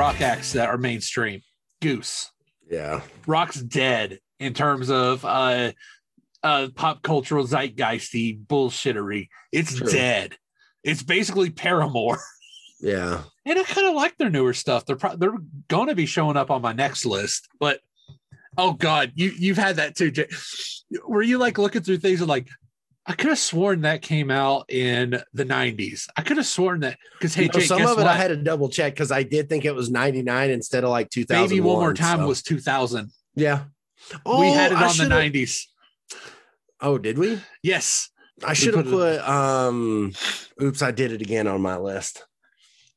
rock acts that are mainstream. Goose. Yeah. Rock's dead in terms of uh uh pop cultural zeitgeisty bullshittery. It's True. dead. It's basically Paramore. Yeah. And I kind of like their newer stuff. They're pro- they're going to be showing up on my next list. But oh god, you you've had that too. Jay. Were you like looking through things and like I could have sworn that came out in the '90s. I could have sworn that because hey, No, Jake, some of it what? I had to double check because I did think it was 99 instead of like 2000. Maybe One More Time was 2000. yeah. Oh, we Oh, had it I on the 90s. Oh, did we? Yes. I should have put put um oops, I did it again on my list.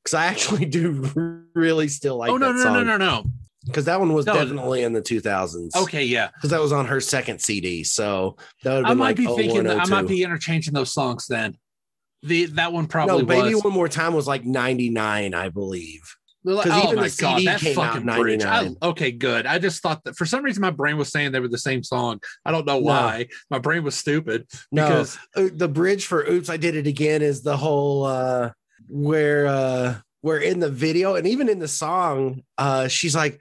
Cause I actually do really still like oh no no song. no no no. Because that one was No. definitely in the 2000s. Okay, yeah. Because that was on her second CD. So that would I might like be thinking that I might be interchanging those songs then. The that one probably No, Baby was. One More Time was like 99, I believe. Oh 'cause even my the god, CD that came out fucking bridge. I- 99. okay, good. I just thought that for some reason my brain was saying they were the same song. I don't know No. why. My brain was stupid No, because uh, the bridge for oops i did it again is the whole uh where uh where in the video and even in the song uh she's like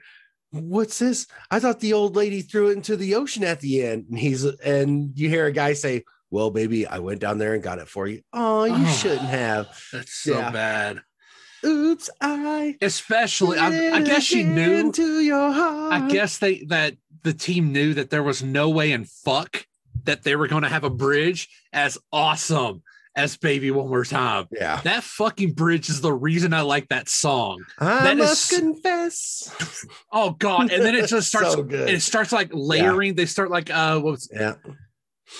what's this i thought the old lady threw it into the ocean at the end and he's and you hear a guy say well baby i went down there and got it for you oh you Oh. shouldn't have that's so Yeah. bad. oops i Especially, I, I guess she knew. into your heart I guess they that the team knew that there was no way in fuck that they were going to have a bridge as awesome as "Baby One More Time." yeah That fucking bridge is the reason I like that song. i That is- must confess Oh god! And then it just starts. So. It starts like layering. They start like uh, what was yeah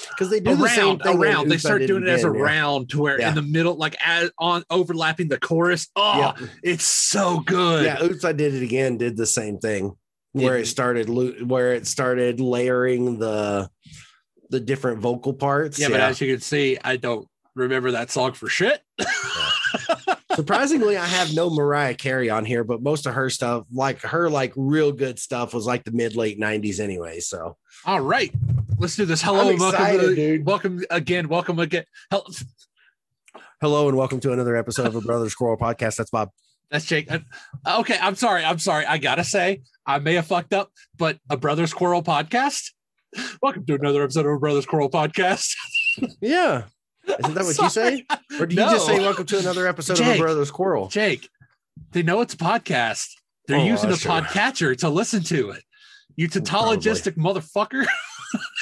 because they do the same around thing around. They start It doing it as a yeah. round to where Yeah. in the middle, like as on overlapping the chorus. Oh, Yeah. it's so good. yeah oops i did it again did the same thing where It- it started where it started layering the the different vocal parts Yeah, but as you can see, I don't remember that song for shit. surprisingly i have no mariah carey on here but most of her stuff like her like real good stuff was like the mid late 90s anyway so All right, let's do this. Hello, I'm welcome, excited, to- welcome again, welcome again. Hel- hello and welcome to another episode of a Brother's Quarrel podcast that's bob That's Jake. Uh, okay, I'm sorry. I'm sorry. I gotta say, I may have fucked up, but a Brother's Quarrel podcast. Welcome to another episode of a Brother's Quarrel podcast. yeah isn't that what you say or do you just say welcome to another episode of Jake. a Brother's Quarrel Jake, they know it's a podcast. They're Oh, using the true. podcatcher to listen to it. You tautologistic motherfucker.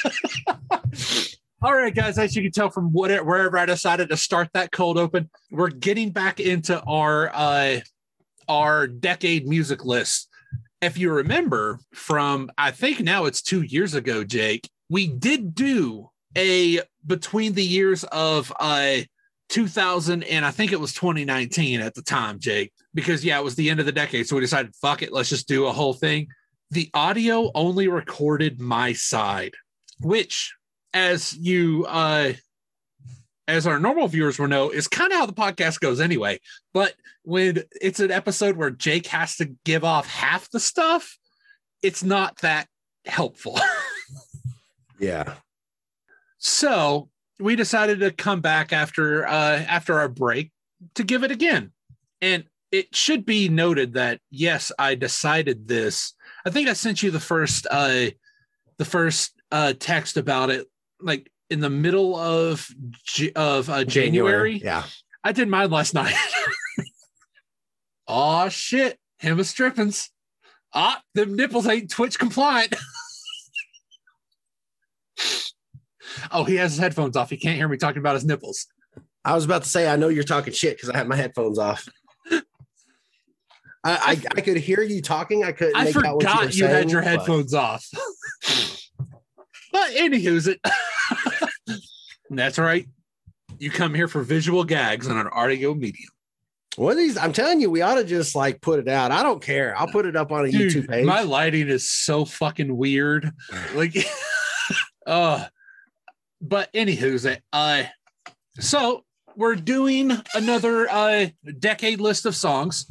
All right, guys, as you can tell from whatever, wherever I decided to start that cold open, we're getting back into our uh, our decade music list. If you remember from, I think now it's two years ago, Jake, we did do a between the years of uh 2000 and I think it was 2019 at the time, Jake, because yeah, it was the end of the decade. So we decided, fuck it, let's just do a whole thing. The audio only recorded my side, which, as you, uh, as our normal viewers will know, is kind of how the podcast goes anyway. But when it's an episode where Jake has to give off half the stuff, it's not that helpful. yeah So we decided to come back after uh, after our break to give it again, and it should be noted that yes, I decided this. I think I sent you the first uh, the first uh, text about it, like in the middle of of uh, January. yeah I did mine last night. oh shit, him a strippins. Ah, them nipples ain't Twitch compliant. oh, he has his headphones off. He can't hear me talking about his nipples. I was about to say, I know you're talking shit because I had my headphones off. I, I, I could hear you talking. I couldn't. I make out what forgot you, had saying, your but- headphones off. but anywho's it. That's right. You come here for visual gags on an audio medium. One of these, I'm telling you, we ought to just like put it out. I don't care. I'll put it up on a Dude, YouTube page. my lighting is so fucking weird. Like, uh, but anywho's it. Uh, so we're doing another uh decade list of songs.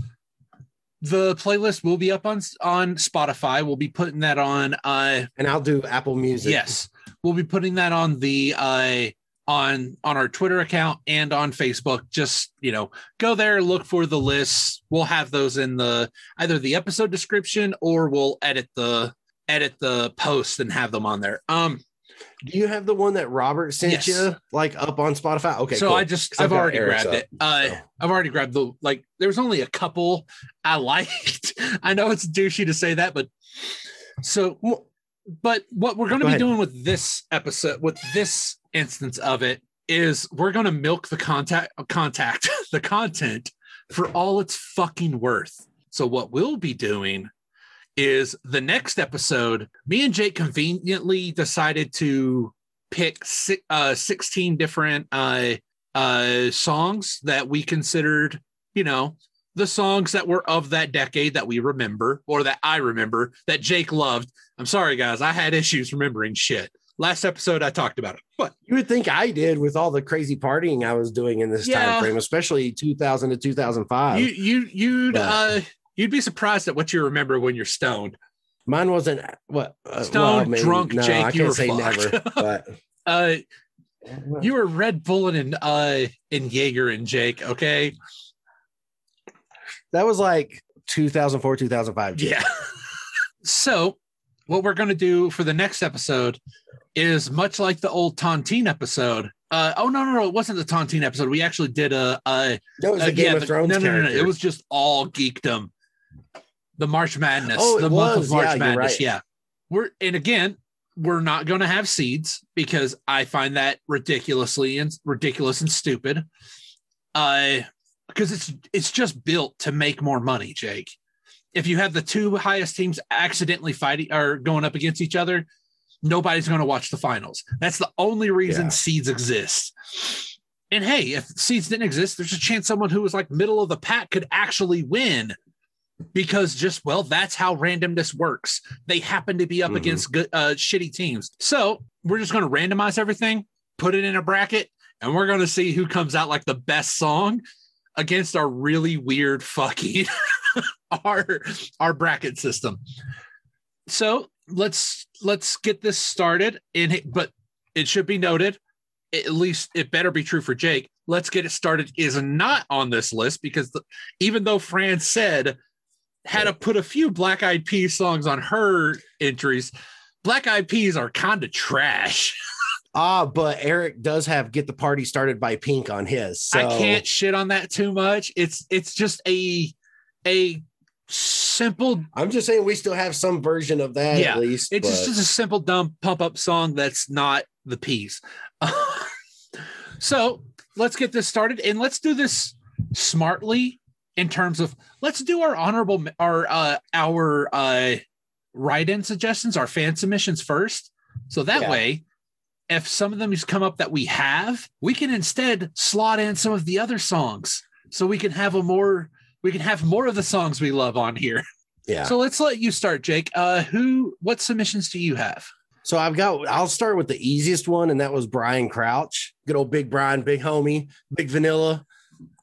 The playlist will be up on on Spotify. We'll be putting that on. Uh, and I'll do Apple Music. yes, we'll be putting that on the uh on on our Twitter account and on Facebook. Just you know, go there, look for the lists. We'll have those in the either the episode description or we'll edit the edit the post and have them on there. Um, Do you have the one that Robert sent Yes. you like up on Spotify? Okay. so cool. I just I've, I've already Eric's grabbed up, it. Uh, so. I've already grabbed the like. There's only a couple I liked. I know it's douchey to say that, but so. But what we're going to Go be ahead. doing with this episode, with this instance of it, is we're going to milk the contact, contact, the content for all it's fucking worth. So what we'll be doing is the next episode. Me and Jake conveniently decided to pick si- uh, 16 different uh, uh, songs that we considered, you know, the songs that were of that decade that we remember or that I remember that Jake loved. I'm sorry, guys. I had issues remembering shit. Last episode, I talked about it, but You would think I did with all the crazy partying I was doing in this Yeah. time frame, especially 2000 to 2005. you you you'd but- uh you'd be surprised at what you remember when you're stoned. Mine wasn't what uh, Stoned, drunk, no, Jake, I you were say fucked. never, but Uh, you were Red Bullet and uh in Jaeger and Jake. Okay, that was like 2004, 2005. Jake. yeah. so what we're gonna do for the next episode is much like the old Tontine episode. Uh, oh no, no, no! It wasn't the Tontine episode. We actually did a, a That was Uh, the Game yeah, of the- Thrones No, no, no, no. It was just all geekdom. The March Madness, Oh, the month was. of March Yeah, Madness. right. Yeah. We're and again, we're not going to have seeds because I find that ridiculously and ridiculous and stupid. Uh, because it's it's just built to make more money, Jake. If you have the two highest teams accidentally fighting or going up against each other, nobody's going to watch the finals. That's the only reason Yeah. seeds exist. And hey, if seeds didn't exist, there's a chance someone who was like middle of the pack could actually win because just, well, that's how randomness works. They happen to be up Mhm. against good, uh, shitty teams. So we're just going to randomize everything, put it in a bracket, and we're going to see who comes out like the best song against our really weird fucking our our bracket system. So let's let's get this started. And but it should be noted, at least it better be true for Jake. Let's get it started is not on this list because the, even though Fran said had to put a few Black Eyed Peas songs on her entries, Black Eyed Peas are kind of trash. Ah, but Eric does have "Get the Party Started" by Pink on his. So I can't shit on that too much. It's it's just a a simple I'm just saying we still have some version of that Yeah, at least. It's just, but- just a simple, dumb pump up song that's not the piece. so let's get this started and let's do this smartly in terms of let's do our honorable our uh our uh write-in suggestions, our fan submissions first. So that Yeah. way, if some of them just come up that we have, we can instead slot in some of the other songs. So we can have a more we can have more of the songs we love on here. yeah. So let's let you start, Jake. Uh, who, what submissions do you have? So I've got. I'll start with the easiest one, and that was Brian Crouch. Good old Big Brian, Big Homie, Big Vanilla.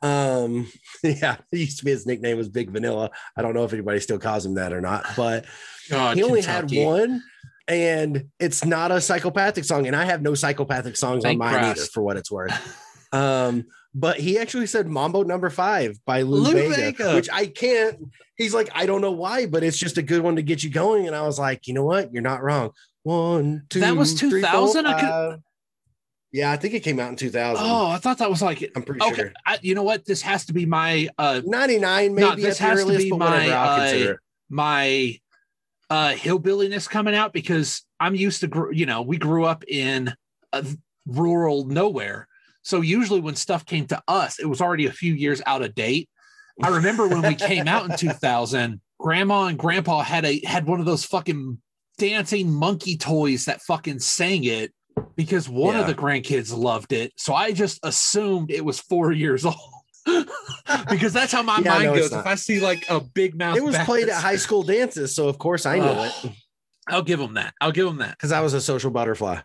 Um, yeah, it used to be his nickname was Big Vanilla. I don't know if anybody still calls him that or not, but God, he only Kentucky. had one, and it's not a psychopathic song, and I have no psychopathic songs Thank on mine either, for what it's worth. Um, but he actually said Mambo Number Five by Lou, Lou Bega, Bega. which I can't. He's like, I don't know why, but it's just a good one to get you going. And I was like, you know what? You're not wrong. One, two, That was 2000. three, four, 2000? I could- five. Yeah, I think it came out in 2000. Oh, I thought that was like I'm pretty okay. sure. I, you know what? This has to be my uh 99, maybe No, this has to be but my, uh, my uh hillbilliness coming out because I'm used to you know we grew up in a rural nowhere, so usually when stuff came to us, it was already a few years out of date. I remember when we came out in 2000, Grandma and Grandpa had a had one of those fucking dancing monkey toys that fucking sang it because one of the grandkids loved it. So I just assumed it was four years old. because that's how my Yeah, mind no, goes. If I see like a big mouth, It was played at high school dances, so of course I know Oh. it I'll give them that. I'll give them that. because I was a social butterfly.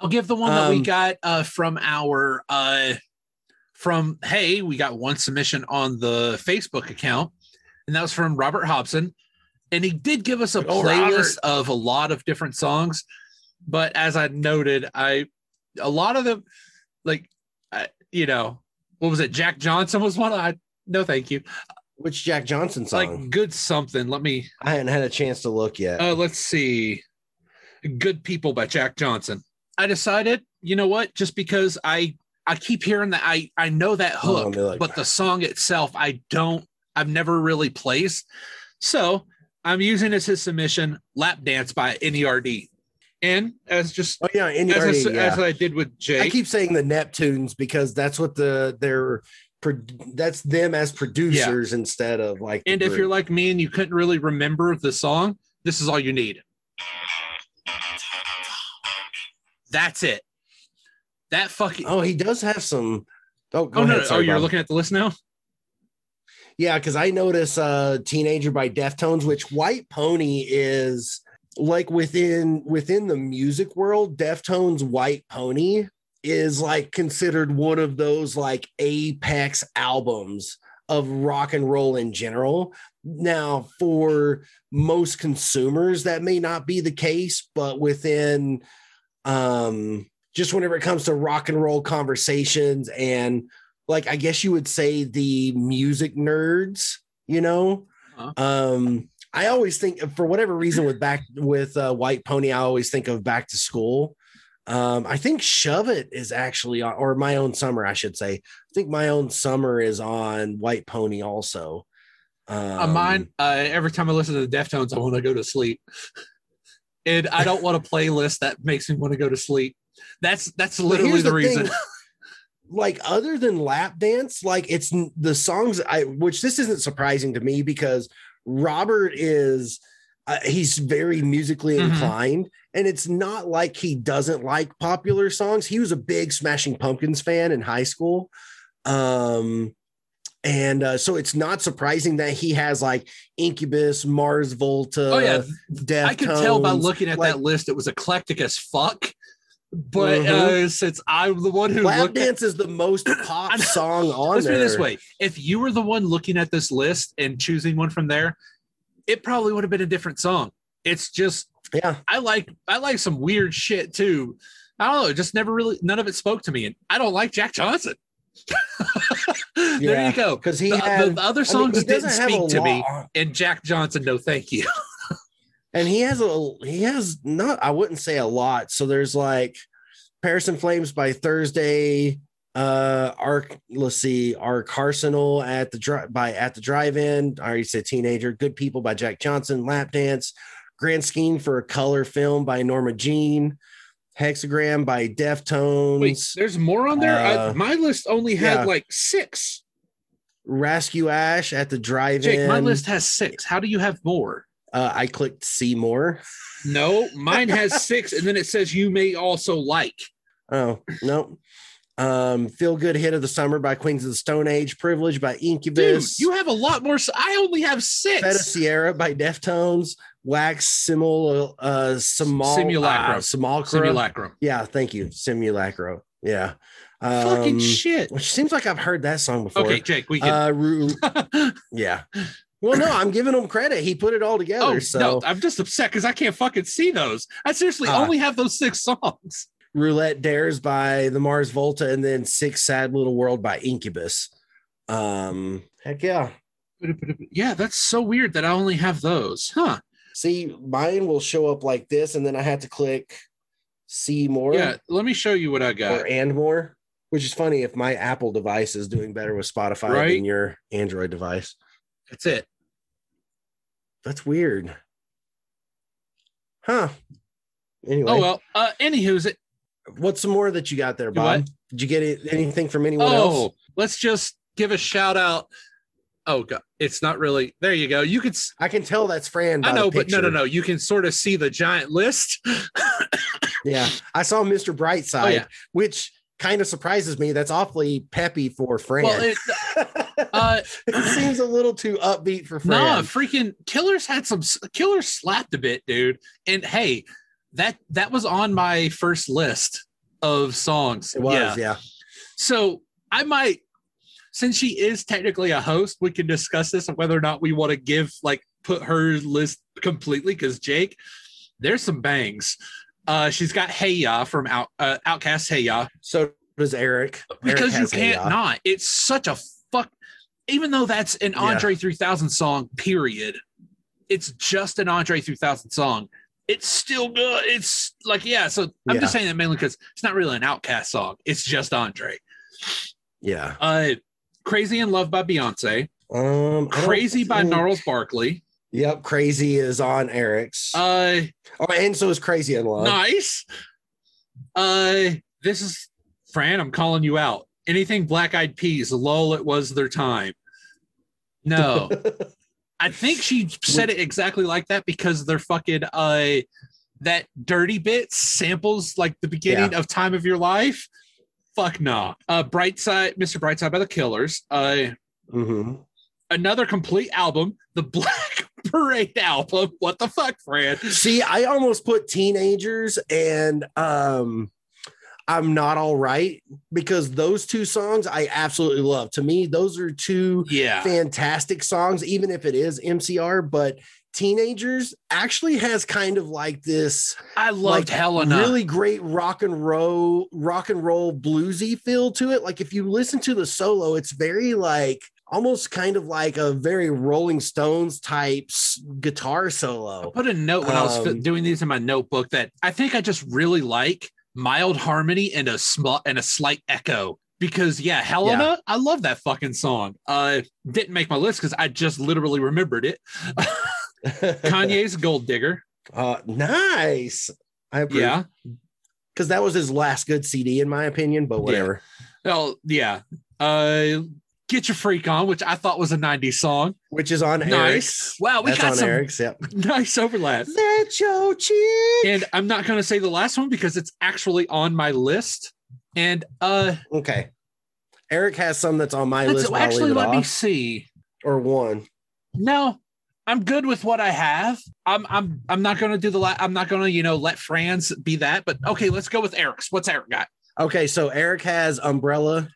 I'll give the one that we Um, got uh, from our uh, from hey, we got one submission on the Facebook account, and that was from Robert Hobson, and he did give us a Oh, playlist of a lot of different songs, but as I noted, I a lot of the like, I, you know, what was it? Jack Johnson was one. I no, thank you. Which Jack Johnson song? Like good something. Let me. I hadn't had a chance to look yet. Uh, let's see. Good People by Jack Johnson. I decided, you know what? Just because I I keep hearing that I I know that Oh, hook, they're like- but the song itself I don't I've never really placed. So I'm using as his submission "Lap Dance" by NERD, and as just oh yeah, as, I, yeah. as I did with Jake. I keep saying the Neptunes because that's what the they're pro- that's them as producers instead of like. and if group. you're like me and you couldn't really remember the song, this is all you need. That's it. That fucking. Oh, oh, he does have some. Oh, go no, ahead. no. Oh, you're Bob. looking at the list now. Yeah, because I notice uh Teenager by Deftones, which White Pony is like within within the music world, Deftones White Pony is like considered one of those like apex albums of rock and roll in general. Now, for most consumers, that may not be the case, but within um just whenever it comes to rock and roll conversations and like I guess you would say the music nerds, you know. Uh-huh. Um, I always think for whatever reason with back with uh, White Pony, I always think of Back to School. Um, I think Shove It is actually on, or My Own Summer, I should say. I think My Own Summer is on White Pony also. Um, Uh, mine, uh, every time I listen to the Deftones, I want to go to sleep. And I don't want a playlist that makes me want to go to sleep. That's that's literally the, the reason. like other than lap dance like it's the songs i which this isn't surprising to me because robert is uh, he's very musically Mhm. inclined and it's not like he doesn't like popular songs he was a big smashing pumpkins fan in high school um and uh, so it's not surprising that he has like incubus mars volta oh yeah, Deftones, I could tell by looking at like- that list it was eclectic as fuck. But Mhm. uh, since I'm the one who lap looked at, dance is the most pop song on let's put there it this way: if you were the one looking at this list and choosing one from there, it probably would have been a different song. It's just yeah I like I like some weird shit too. I don't know, just never really none of it spoke to me, and I don't like Jack Johnson. there Yeah, you go. because he The, had the- the other I mean, songs didn't speak to me, and Jack Johnson, no, thank you. and he has a he has not I wouldn't say a lot. So there's like Paris and Flames by Thursday, uh Arc let's see, Arc Arsenal at the drive by at the drive-in. I already said teenager, Good People by Jack Johnson, Lap Dance, Grand Scheme for a Color Film by Norma Jean, Hexagram by Deftones, Wait, there's more on there. I, Uh, my list only had yeah. like six. Rescue Ash at the drive-in. Jake, my list has six. How do you have more? Uh, I clicked see more. No, mine has six, and then it says you may also like. Oh, no. Um, Feel Good Hit of the Summer by Queens of the Stone Age, Privilege by Incubus. Dude, you have a lot more. I only have six. Feiticeira by Deftones, Wax Simul uh Simul Simulacrum. uh. Simulacrum. Yeah, thank you. Simulacro. Yeah. Fucking Um, shit. Which seems like I've heard that song before. Okay, Jake, we can. Uh yeah. Well, no, I'm giving him credit. He put it all together. oh so no, I'm just upset because I can't fucking see those. I seriously Ah. only have those six songs. Roulette Dares by the Mars Volta, and then Sick Sad Little World by Incubus. Um, heck yeah. Yeah, that's so weird that I only have those. Huh? See, mine will show up like this, and then I had to click see more Yeah, let me show you what I got. or and more, which is funny if my Apple device is doing better with Spotify Right. than your Android device. That's it. That's weird. Huh. Anyway, Oh well. Uh, anywho's it. what's some more that you got there, Bob? what? Did you get anything from anyone Oh, else? let's just give a shout out. Oh god, it's not really. There you go. You could. s- I can tell that's Fran. I know, but no, no, no. You can sort of see the giant list. Yeah, I saw Mr. Brightside, Oh, yeah. which kind of surprises me. That's awfully peppy for Fran. well, it, uh, it seems a little too upbeat for Fran. Nah, freaking Killers had some Killers slapped a bit, dude. And hey, that that was on my first list of songs. it was, Yeah. yeah. So I might, since she is technically a host, we can discuss this and whether or not we want to give like put her list completely. Because Jake, there's some bangs. Uh, she's got Hey Ya from Out uh, OutKast Hey Ya. So does Eric. because Eric you can't Ya. not. It's such a fuck. Even though that's an Yeah. Andre 3000 song, period. It's just an Andre 3000 song. It's still good. It's like yeah. So I'm Yeah. just saying that mainly because it's not really an OutKast song. It's just Andre. Yeah. Uh, Crazy in Love by Beyonce. Um, Crazy by think- Gnarls Barkley. Yep, Crazy is on Eric's. Uh, oh, and so is Crazy in Love. nice. Uh, this is Fran. I'm calling you out. Anything Black Eyed Peas, lol, it was their time. No, I think she said it exactly like that because they're fucking uh that dirty bit samples like the beginning of Time of Your Life. Fuck no. Uh, Brightside, Mr. Brightside by the Killers. Uh, Mhm. another complete album, the Black Parade album. What the fuck, Fran? See, I almost put teenagers and um I'm not all right because those two songs I absolutely love. To me, those are two Yeah. fantastic songs, even if it is MCR. But teenagers actually has kind of like this I loved like, Helena. really great rock and roll, rock and roll bluesy feel to it. Like if you listen to the solo, it's very like almost kind of like a very Rolling Stones types guitar solo. I put a note when I was Um, doing these in my notebook that I think I just really like mild harmony and a small and a slight echo. Because yeah, Helena, I love that fucking song. Uh didn't make my list because I just literally remembered it. Kanye's Gold Digger. uh, nice. I approve. Yeah. because that was his last good CD in my opinion. But whatever. Oh yeah. Uh Get Your Freak On, which I thought was a 90s song. Which is on Nice. Eric's. Wow, we That's got some Eric's. Yep. nice overlap. Let your cheek. And I'm not gonna say the last one because it's actually on my list. And uh Okay. Eric has some that's on my list. actually let me see. or one. No, I'm good with what I have. I'm I'm I'm not gonna do the la- I'm not gonna you know let Franz be that. But okay, let's go with Eric's. What's Eric got? Okay, so Eric has Umbrella.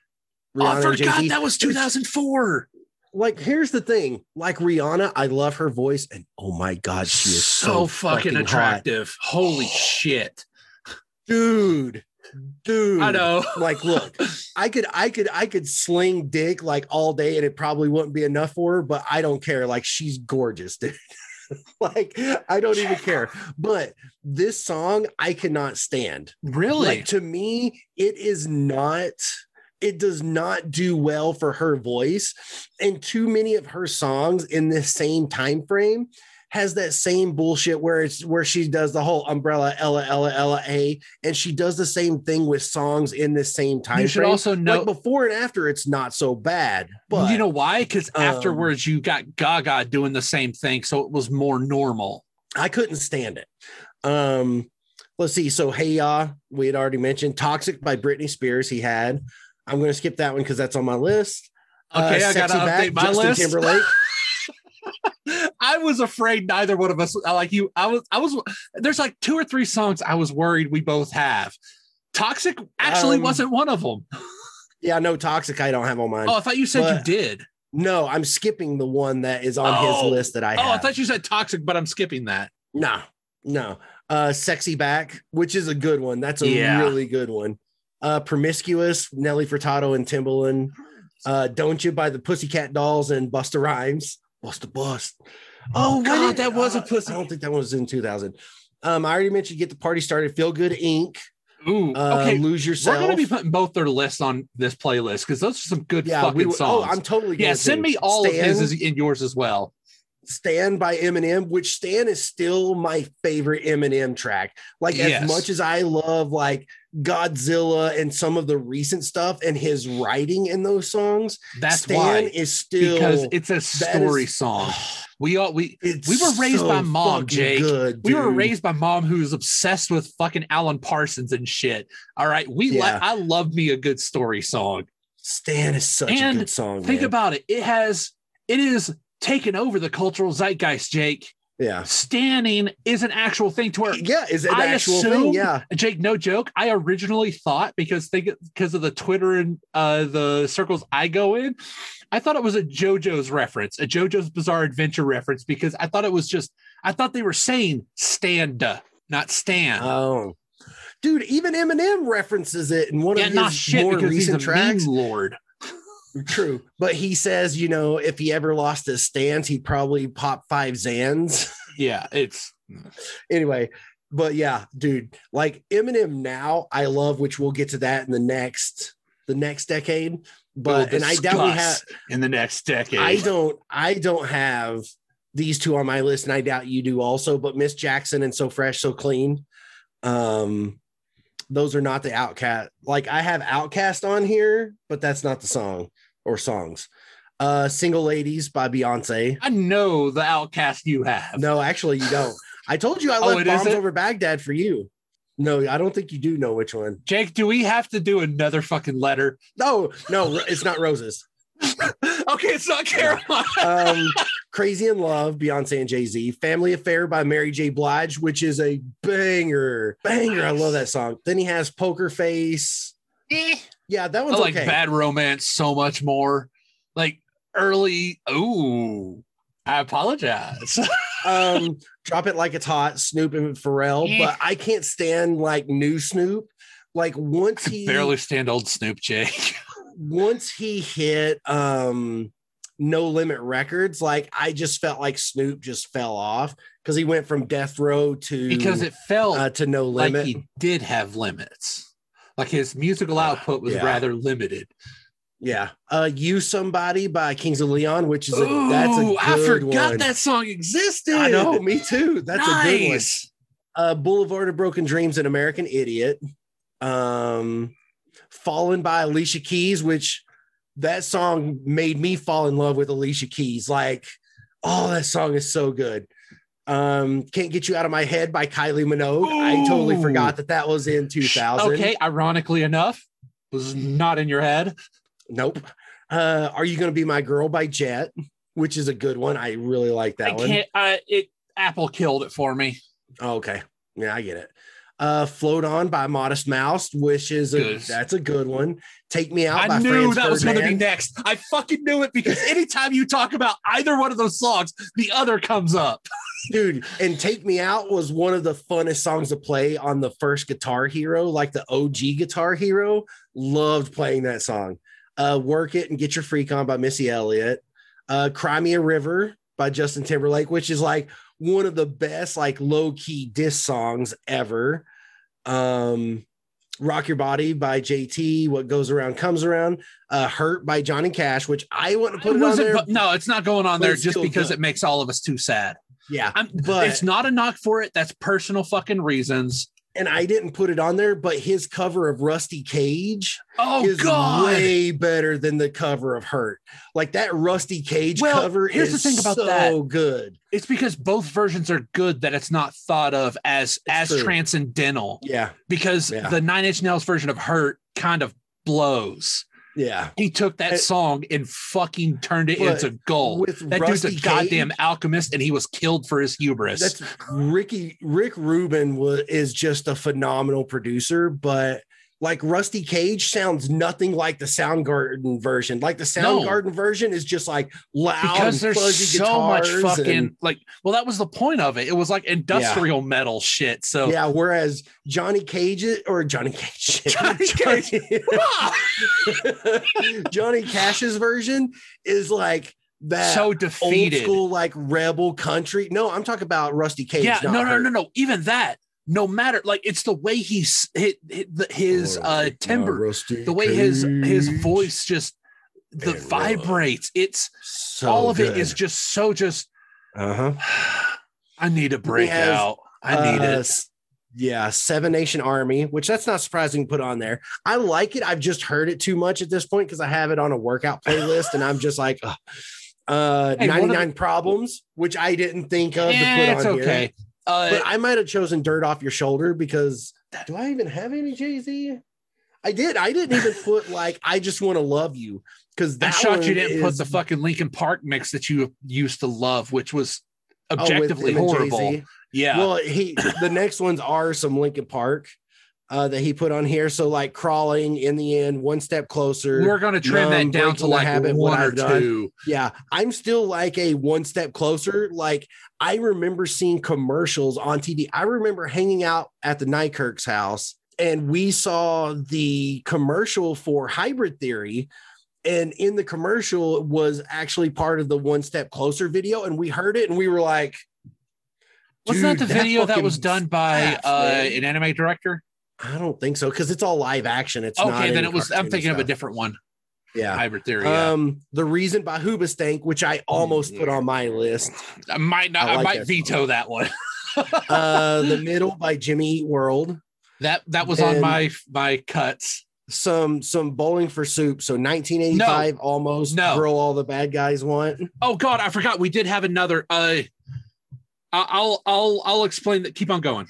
Oh, I Rihanna forgot that was 2004. Like, here's the thing: like Rihanna, I love her voice, and oh my god, she is so, fucking, hot. attractive. Holy oh. shit! dude. Dude, I know. Like, look, I could, I could, I could sling dick like all day, and it probably wouldn't be enough for her. But I don't care. Like, she's gorgeous, dude. like, I don't even care. But this song, I cannot stand. Really? Like to me, it is not. It does not do well for her voice, and too many of her songs in this same time frame has that same bullshit where it's where she does the whole umbrella Ella Ella Ella A, and she does the same thing with songs in the same time you should frame. also know. like before and after, it's not so bad. But you know why? Because um, afterwards you got Gaga doing the same thing, so it was more normal. I couldn't stand it. Um, let's see. So Hey Ya, we had already mentioned Toxic by Britney Spears. He had. I'm going to skip that one because that's on my list. Okay, I gotta Uh, Sexy update my Justin list. Timberlake. I was afraid neither one of us I like you. I was I was there's like two or three songs I was worried we both have. Toxic actually Um, wasn't one of them. yeah, no Toxic. I don't have on mine. Oh, I thought you said you did. No, I'm skipping the one that is on Oh. his list that I have. Oh, I thought you said toxic, but I'm skipping that. no, no. Uh, Sexy Back, which is a good one. That's a Yeah. really good one. Uh, Promiscuous, Nelly Furtado and Timbaland. Uh, Don't You by the Pussycat Dolls and Busta Rhymes. Busta Bust. Oh, when God, that was a pussy? I don't think that one was in 2000. Um, I already mentioned Get the Party Started, Feel Good Inc. Ooh, Uh, okay. Lose yourself. We're gonna be putting both their lists on this playlist because those are some good yeah, fucking we, oh, songs. I'm totally yeah, send me all of his Stan- and yours as well. Stand by Eminem, which Stan is still my favorite Eminem track. Like Yes. as much as I love like Godzilla and some of the recent stuff and his writing in those songs, That's Stan why is still because it's a story is- song. We all we It's We were raised so by mom, Jake. Good, we were raised by mom who was obsessed with fucking Alan Parsons and shit. All right, we Yeah. like I love me a good story song. Stan is such And a good song. Think man. about it. It has it is taken over the cultural zeitgeist, Jake. Yeah, Standing is an actual thing to where yeah, is it an I actual assume- thing. Yeah, Jake, no joke. I originally thought because they because of the Twitter and uh, the circles I go in, I thought it was a JoJo's reference, a JoJo's Bizarre Adventure reference, because I thought it was just I thought they were saying stand, not stand. Oh, dude. Even Eminem references it in one Yeah, of his more because he's a recent tracks. lord. True, but he says, you know, if he ever lost his stance, he'd probably pop five Zans. Yeah, it's anyway, but yeah, dude, like Eminem now, I love, which we'll get to that in the next the next decade. But we'll and I doubt we have. in the next decade. I don't. I don't have these two on my list, and I doubt you do also. But Miss Jackson and So Fresh, So Clean, um, those are not the OutKast. Like I have OutKast on here, but that's not the song or songs. Uh, Single Ladies by Beyonce. I know the OutKast you have. No, actually, you don't. I told you I Oh, left it bombs over Baghdad for you. No, I don't think you do know which one. Jake, do we have to do another fucking letter? No, no, it's not roses. okay, it's not Caroline. Um, Crazy in Love, Beyonce and Jay Z. Family Affair by Mary J. Blige, which is a banger, banger. I love that song. Then he has Poker Face. Eh. Yeah, that I like okay. Bad Romance so much more. Like early. Ooh, I apologize. Um, Drop It Like It's Hot, Snoop and Pharrell. Eh. But I can't stand like new Snoop. Like once he Barely stand old Snoop Jake. once he hit um no limit records like i just felt like snoop just fell off because he went from death row to because it felt uh, to no like limit he did have limits. Like his musical output was Yeah. rather limited. yeah uh you somebody by kings of leon which is a that's a Ooh, good I forgot one. that song existed. i know me too that's a good one uh boulevard of broken dreams and american idiot um fallen by alicia keys which that song made me fall in love with alicia keys like oh that song is so good um can't get you out of my head by kylie minogue i totally forgot that that was in 2000 Okay, ironically enough, was not in your head. nope uh are you gonna be my girl by jet which is a good one i really like that I one can't. I, it Apple killed it for me. Oh, okay. Yeah, I get it. Uh Float On by Modest Mouse, which is a that's a good one. Take Me Out by I knew Franz that was going to be next. I fucking knew it because anytime you talk about either one of those songs, the other comes up. Dude, and Take Me Out was one of the funnest songs to play on the first Guitar Hero, like the OG Guitar Hero. Loved playing that song. Uh Work It and Get Your Freak On by Missy Elliott. Uh Cry Me a River by Justin Timberlake, which is like one of the best like low-key diss songs ever. Um Rock Your Body by JT, What Goes Around Comes Around, uh Hurt by Johnny Cash, which I wouldn't put It on there. no, it's not going on there just because it makes all of us too sad. yeah, I'm, but it's not a knock for it. That's personal fucking reasons. And I didn't put it on there, but his cover of Rusty Cage Oh is God! way better than the cover of Hurt. Like that Rusty Cage Well, cover here's the is thing about so that. good. it's because both versions are good that it's not thought of as as true. transcendental. Yeah, Because Yeah. the Nine Inch Nails version of "Hurt" kind of blows. Yeah. He took that song and fucking turned it But into gold. With That dude's Rusty a goddamn Cage, alchemist, and he was killed for his hubris. that's Ricky Rick Rubin was is just a phenomenal producer, but like Rusty Cage sounds nothing like the Soundgarden version. Like the No. Soundgarden version is just like loud because there's fuzzy so much fucking and- like. Well, that was the point of it. It was like industrial metal shit. So yeah. Whereas Johnny Cage or Johnny Cage, Johnny Cage. Johnny Cash's version is like that so old school like rebel country. No, I'm talking about Rusty Cage. yeah, no, no, no, no. Even that, no matter like it's the way he's hit, hit the, his Oh, uh timbre, the way his his voice just the And rough. vibrates. It's so all of it good. is just so just. uh-huh. I need a breakout has. I need Uh, it. Yeah, Seven Nation Army, which that's not surprising to put on there. I like it. I've just heard it too much at this point because I have it on a workout playlist, and I'm just like, ugh. uh, Hey, one of the- 99 Problems, which I didn't think of to Eh, put it's on here. Uh, But I might have chosen Dirt Off Your Shoulder because do I even have any Jay Z? I did. I didn't even put like I just want to love you because that shot you didn't put the fucking Linkin Park mix that you used to love, which was oh, objectively and horrible. Jay-Z. Yeah. Well, he the next ones are some Linkin Park uh, that he put on here. So like crawling in the end, one step closer. We're to trim numb, that down to like habit, one or two. yeah, I'm still like a one step closer. Like I remember seeing commercials on TV. I remember hanging out at the Nykirk's house and we saw the commercial for Hybrid Theory. And in the commercial it was actually part of the One Step Closer video, and we heard it and we were like, Wasn't that "Dude, the video that was done by uh, an anime director? I don't think so because it's all live action. It's not Okay, then it was. I'm thinking of a different one. Yeah. Hybrid theory. Yeah. Um, the reason by Hoobastank, which I almost put on my list. I might not. I I, might that veto that one. Uh, the middle by Jimmy Eat World. That that was on my my cuts. Some some bowling for soup. So 1985, almost. No. Girl, all the bad guys want. Oh God, I forgot. We did have another. Uh, I- I'll I'll I'll explain that. Keep on going.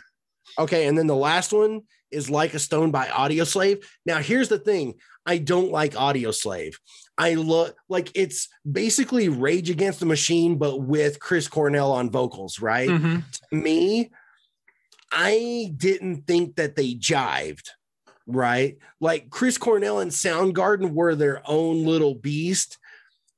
Okay, and then the last one is Like a Stone by Audioslave. Now, here's the thing: I don't like Audioslave. I look like it's basically Rage Against the Machine, but with Chris Cornell on vocals, right? Mhm. me, I didn't think that they jived, right? Like Chris Cornell and Soundgarden were their own little beast.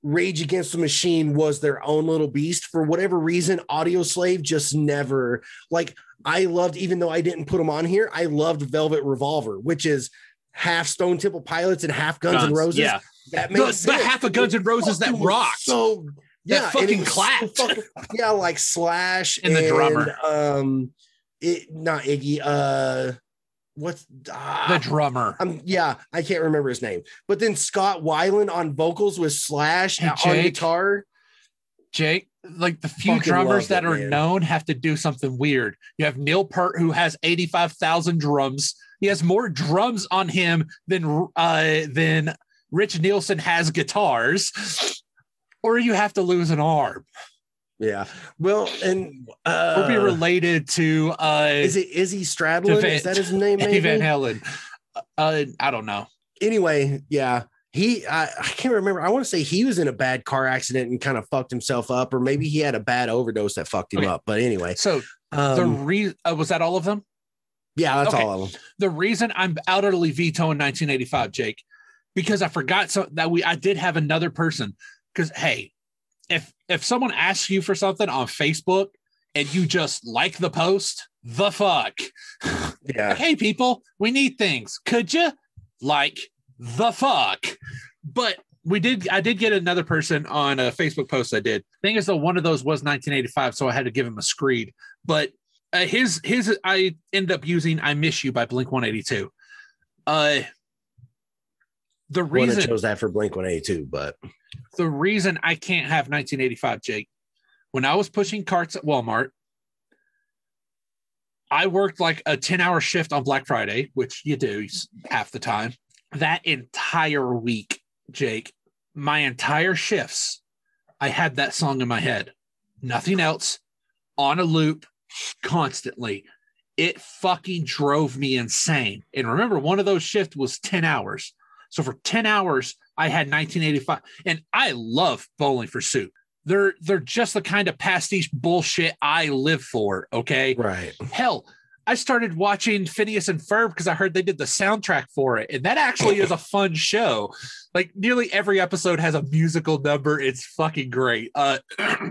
Rage Against the Machine was their own little beast. For whatever reason, Audioslave just never like I loved, even though I didn't put them on here, I loved Velvet Revolver, which is half Stone Temple Pilots and half Guns, Guns, Roses. Yeah. That The, makes the sense. half of Guns and Roses that rocked. So yeah, That fucking so clapped. fucking- yeah, like Slash And the drummer. Um, it not Iggy. Uh, what's ah, the drummer. um, yeah, I can't remember his name. But then Scott Weiland on vocals with Slash Hey, on guitar. Jake, like the few Fucking drummers that are man. known have to do something weird. You have Neil Peart, who has 85,000 drums. He has more drums on him than uh, than Rick Nielsen has guitars. Or you have to lose an arm Yeah. Well, and uh, or be related to uh, is it Izzy Stradlin? Van- Is that his name? Eddie Van Halen. Uh, I don't know. Anyway, yeah. He, I, I can't remember. I want to say he was in a bad car accident and kind of fucked himself up, or maybe he had a bad overdose that fucked him Okay. up. But anyway, So the um, re- uh, was that all of them? yeah, that's okay. all of them. the reason I'm utterly vetoing 1985, Jake, because I forgot so that we I did have another person. Because hey, if if someone asks you for something on Facebook and you just like the post, the fuck. Yeah. hey people, we need things. Could you like the fuck? But we did I did get another person on a Facebook post I did. Thing is though, one of those was 1985, so I had to give him a screed. But uh, his his I end up using "I Miss You" by Blink One Eighty Two. Uh, the reason I chose that for Blink 182, but the reason I can't have 1985, Jake, when I was pushing carts at Walmart, I worked like a 10 hour shift on Black Friday, which you do half the time. That entire week, Jake, my entire shifts, I had that song in my head. Nothing else on a loop constantly. It fucking drove me insane. And remember, one of those shifts was 10 hours. So for 10 hours, I had 1985. And I love bowling for soup. They're they're just the kind of pastiche bullshit I live for. Okay. right. Hell, I started watching Phineas and Ferb because I heard they did the soundtrack for it. And that actually is a fun show. Like nearly every episode has a musical number. It's fucking great. Uh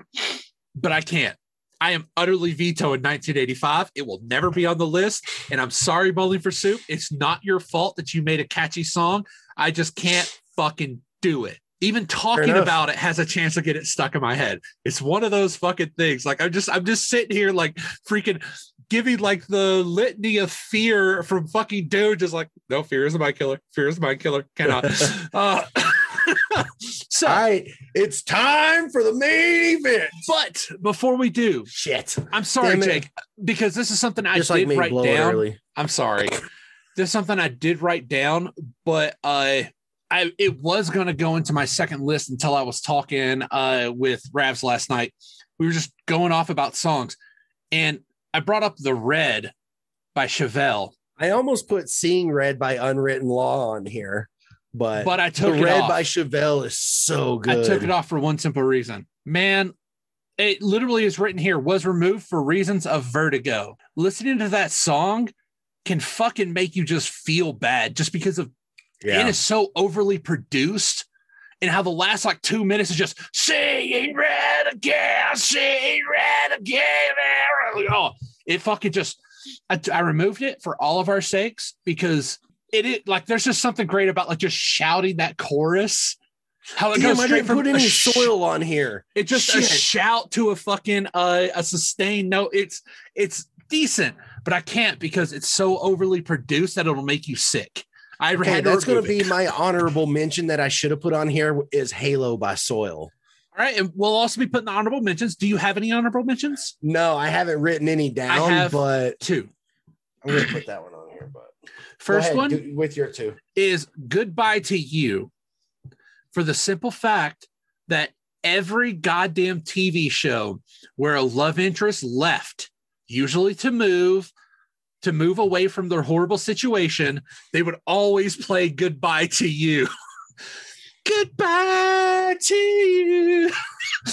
but I can't. I am utterly vetoing 1985. It will never be on the list. And I'm sorry, Bowling for Soup. It's not your fault that you made a catchy song. I just can't fucking do it. Even talking about it has a chance to get it stuck in my head. It's one of those fucking things. Like I'm just, I'm just sitting here like freaking giving like the litany of fear from fucking dude, just like, no, fear is my killer. Fear is my killer. Cannot. uh, so, right. It's time for the main event. but before we do, Shit. I'm sorry. Jake, because this is something I Just did like write down. I'm sorry. This is something I did write down, but uh, I it was going to go into my second list until I was talking uh, with Ravs last night. We were just going off about songs, and I brought up "The Red" by Chevelle, I almost put Seeing Red by Unwritten Law on here, but, but I The took it Red off. by Chevelle is so good. I took it off for one simple reason. Man, it literally is written here was removed for reasons of vertigo. Listening to that song can fucking make you just feel bad just because of it Yeah. is so overly produced and how the last like two minutes is just singing red again, singing red again. Oh, it fucking just I, I removed it for all of our sakes because it, it like there's just something great about like just shouting that chorus. How it Damn, goes straight from put any sh- soil on here. It's just a shout to a fucking uh, a sustained note. It's it's decent, but I can't because it's so overly produced that it'll make you sick. I Okay, had that's going to be my honorable mention that I should have put on here is Halo by Soil. all right. And we'll also be putting the honorable mentions. Do you have any honorable mentions? No, I haven't written any down, I have- but Two. I'm going to put that one on here. But First ahead, one do- with your two. is goodbye to you for the simple fact that every goddamn TV show where a love interest left, usually to move, to move away from their horrible situation, they would always play goodbye to you. goodbye to you.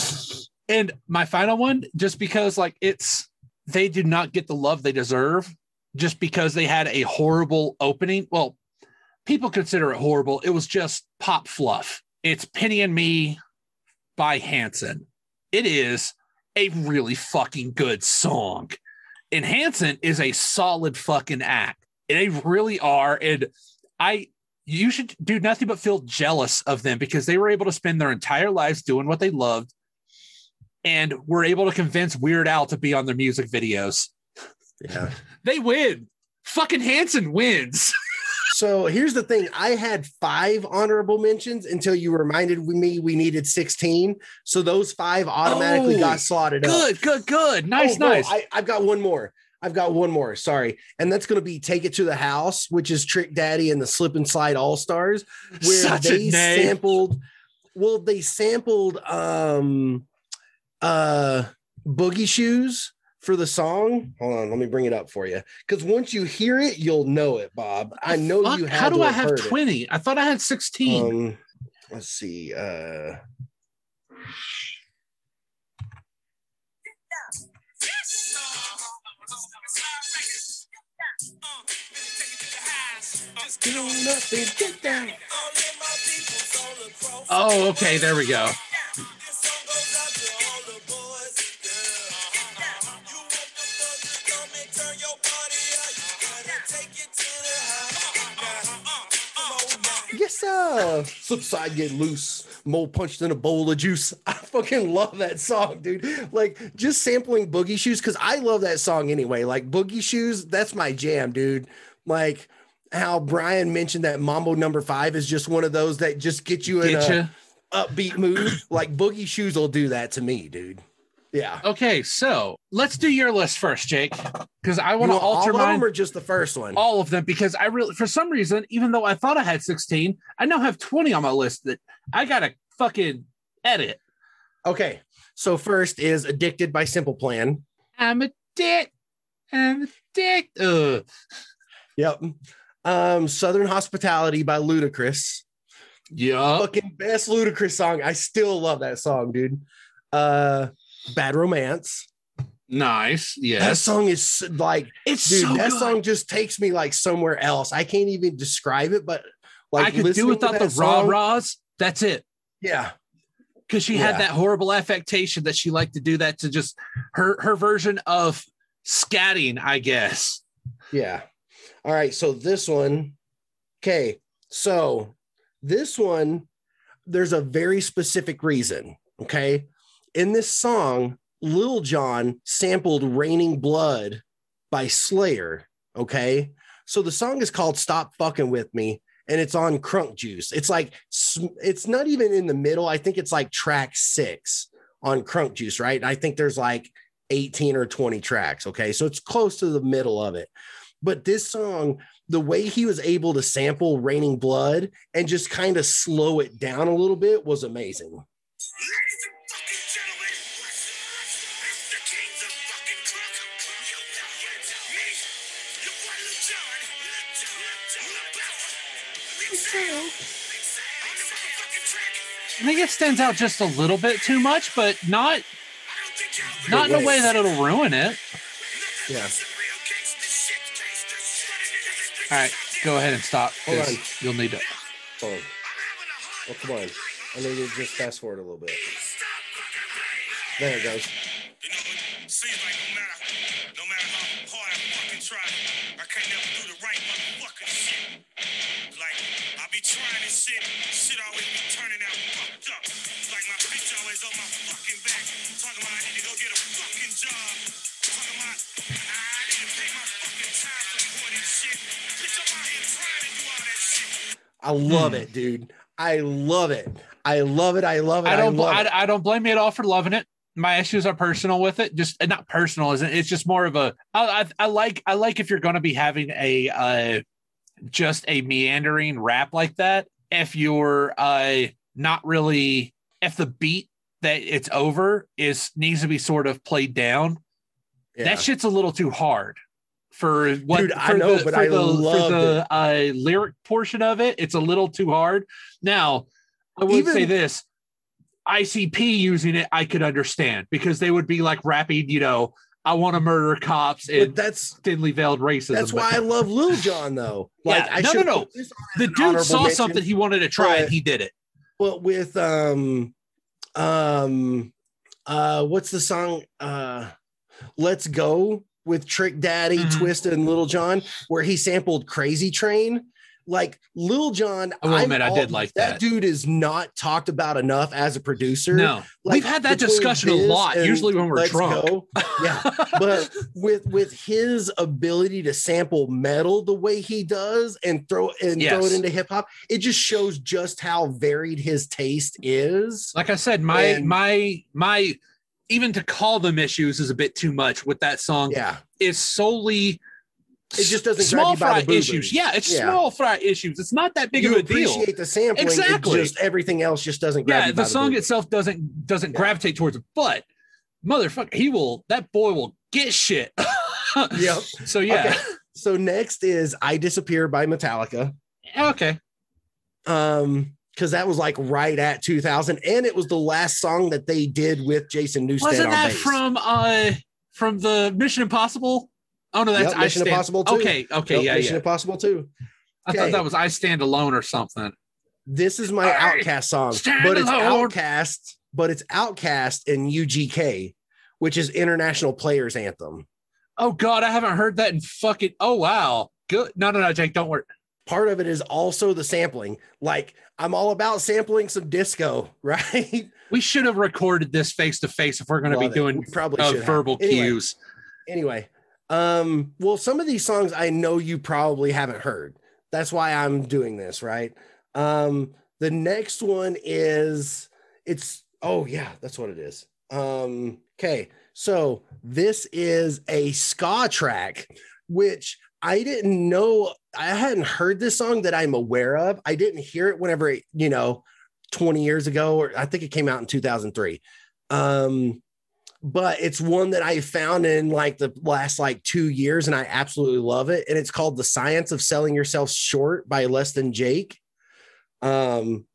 and my final one, just because like it's they do not get the love they deserve just because they had a horrible opening. Well, people consider it horrible. It was just pop fluff. It's Penny and Me by Hanson. It is a really fucking good song. And Hanson is a solid fucking act. And they really are. And I, you should do nothing but feel jealous of them because they were able to spend their entire lives doing what they loved and were able to convince Weird Al to be on their music videos. Yeah. They win. Fucking Hanson wins. So here's the thing. I had five honorable mentions until you reminded me we needed 16. So those five automatically Oh, got slotted up. Good, good, good. Nice, Oh, no, nice. I, I've got one more. I've got one more. Sorry. And that's going to be Take It to the House, which is Trick Daddy and the Slip and Slide All Stars, where Such they sampled, well, they sampled um uh Boogie Shoes for the song. Hold on, let me bring it up for you. Because once you hear it, you'll know it, Bob. I know Fuck, you had How do I have have. 20? I thought I had 16. Um, let's see. Uh, oh, okay. There we go. Sir. Subside, get loose. Mole punched in a bowl of juice. I fucking love that song, dude. Like just sampling Boogie Shoes because I love that song anyway. Like Boogie Shoes, that's my jam, dude. Like how Brian mentioned that Mambo Number Five is just one of those that just get you in Get a you. upbeat mood. like Boogie Shoes will do that to me, dude. Yeah. Okay, so let's do your list first, Jake, because I want to all alter of mine. them or just the first one? all of them because I really, for some reason, even though I thought I had 16, I now have 20 on my list that I gotta fucking edit. Okay. So first is Addicted by Simple Plan. I'm a dick. I'm a dick. Ugh. Yep. Um, Southern Hospitality by Ludacris. Yeah. Fucking best Ludacris song. I still love that song, dude. Uh, Bad Romance. Nice. Yeah. That song is like, It's dude, so that good. song just takes me like somewhere else. I can't even describe it, but like I could do without the rah song- rahs. That's it. Yeah. because she Yeah. had that horrible affectation that she liked to do that to just her her version of scatting, I guess. Yeah. All right. So this one, okay. So this one, there's a very specific reason. Okay. In this song, Lil Jon sampled Raining Blood by Slayer. Okay. So the song is called Stop Fucking With Me and it's on Crunk Juice. It's like, it's not even in the middle. I think it's like track six on Crunk Juice, right? I think there's like 18 or 20 tracks. Okay. So it's close to the middle of it. But this song, the way he was able to sample Raining Blood and just kind of slow it down a little bit was amazing. I think it stands out just a little bit too much, but not not in a way that it'll ruin it. Yeah. All right, go ahead and stop. Hold 'cause on. You'll need to. Hold on. Oh, come on. I need to just fast forward a little bit. There it goes. I love it, dude. I love it. I love it. I love it. I don't. I, it. I don't blame you at all for loving it. My issues are personal with it. Just uh, not personal, isn't it? It's just more of a. I, I, I like. I like if you're going to be having a uh, just a meandering rap like that. If you're uh not really, if the beat that it's over is needs to be sort of played down, Yeah. that shit's a little too hard for what Dude, I for know, the, but for I the, loved for the uh, lyric portion of it. It's a little too hard. Now, I would Even- say this: ICP using it, I could understand because they would be like rapping, you know, "I want to murder cops" but and that's thinly veiled racism. that's why I love Lil Jon though. Like Yeah, I no, no, should no. the dude saw mention, something he wanted to try but- and he did it. But with um um uh what's the song uh Let's Go with Trick Daddy, Mhm. Twista, and Little John, where he sampled Crazy Train. Like Lil Jon, I will admit, I did like that. That dude is not talked about enough as a producer. No, Like, we've had that discussion a lot. Usually when we're drunk. Go, yeah, but with with his ability to sample metal the way he does and throw and throw it into hip hop, it just shows just how varied his taste is. like I said, my And- my my even to call them issues is a bit too much with that song. Yeah, Is solely It just doesn't grab small the fry issues. Yeah, it's Yeah. small fry issues. It's not that big you of a deal. appreciate the sampling. Exactly. Just everything else just doesn't grab Yeah, you by the song boo-boo. itself doesn't doesn't Yeah. gravitate towards it, but motherfucker, he will. That boy will get shit. Yep. So yeah. Okay. So next is "I Disappear" by Metallica. Okay. um because that was like right at 2000 and it was the last song that they did with jason newsted Wasn't that bass. from uh from the Mission Impossible? Oh no, that's Yep, I Mission Stand. Impossible 2. Okay, okay, Nope, yeah, mission yeah. impossible too I Okay. thought that was I Stand Alone or something. this is my I OutKast song but it's alone. OutKast but it's OutKast in ugk which is international players anthem Oh god, I haven't heard that in fucking. Oh wow, good. No, no, no, Jake, don't worry. part of it is also the sampling like i'm all about sampling some disco right? We should have recorded this face to face if we're going to be it. doing We probably uh, verbal Anyway, cues. anyway um well some of these songs i know you probably haven't heard. That's why i'm doing this right? Um the next one is it's oh yeah that's what it is. Um okay so this is a ska track which i didn't know i hadn't heard this song that i'm aware of i didn't hear it whenever it you know 20 years ago or i think it came out in 2003 um but it's one that I found in like the last like two years, and I absolutely love it. And it's called "The Science of Selling Yourself Short" by Less Than Jake. Um,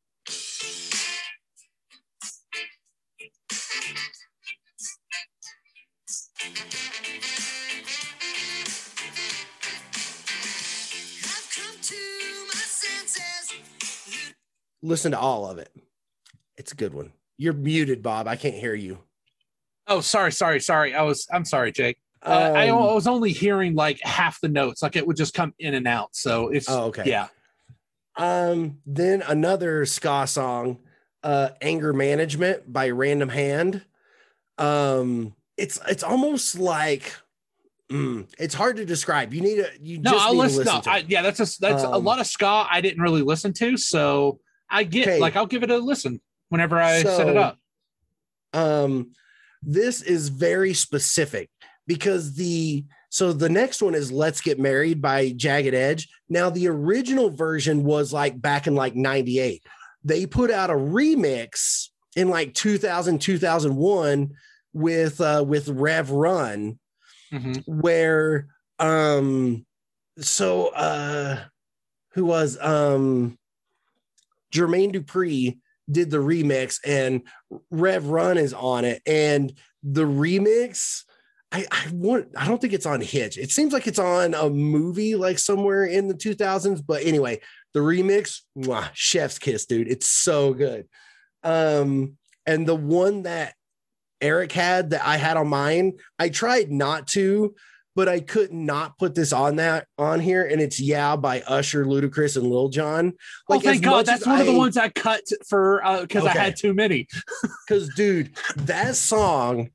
listen to all of it. It's a good one. You're muted, Bob. I can't hear you. Oh, sorry, sorry, sorry. I was. I'm sorry, Jake. Uh, I, I Um, was only hearing like half the notes, like it would just come in and out. So it's Oh, okay. yeah. Um, then another ska song, uh, "Anger Management" by Random Hand. Um, it's it's almost like mm, it's hard to describe. You need to you No, just I'll listen. no, I, yeah, that's a that's a Um, lot of ska I didn't really listen to, so I get Okay. like I'll give it a listen whenever I set it up. um this is very specific because the so the next one is let's get married by jagged edge now the original version was like back in like 98 they put out a remix in like 2000 2001 with uh with rev run Mhm. where um so uh who was um Jermaine Dupri did the remix and Rev Run is on it. And the remix I, I want I don't think it's on Hitch. It seems like it's on a movie like somewhere in the 2000s but anyway the remix mwah, chef's kiss dude. It's so good. Um and the one that Eric had that I had on mine I tried not to but I could not put this on that on here, and it's "Yeah" by Usher, Ludacris, and Lil Jon. oh, thank God. That's one of the ones I cut for uh, because I Okay. had too many. Because, dude, that song,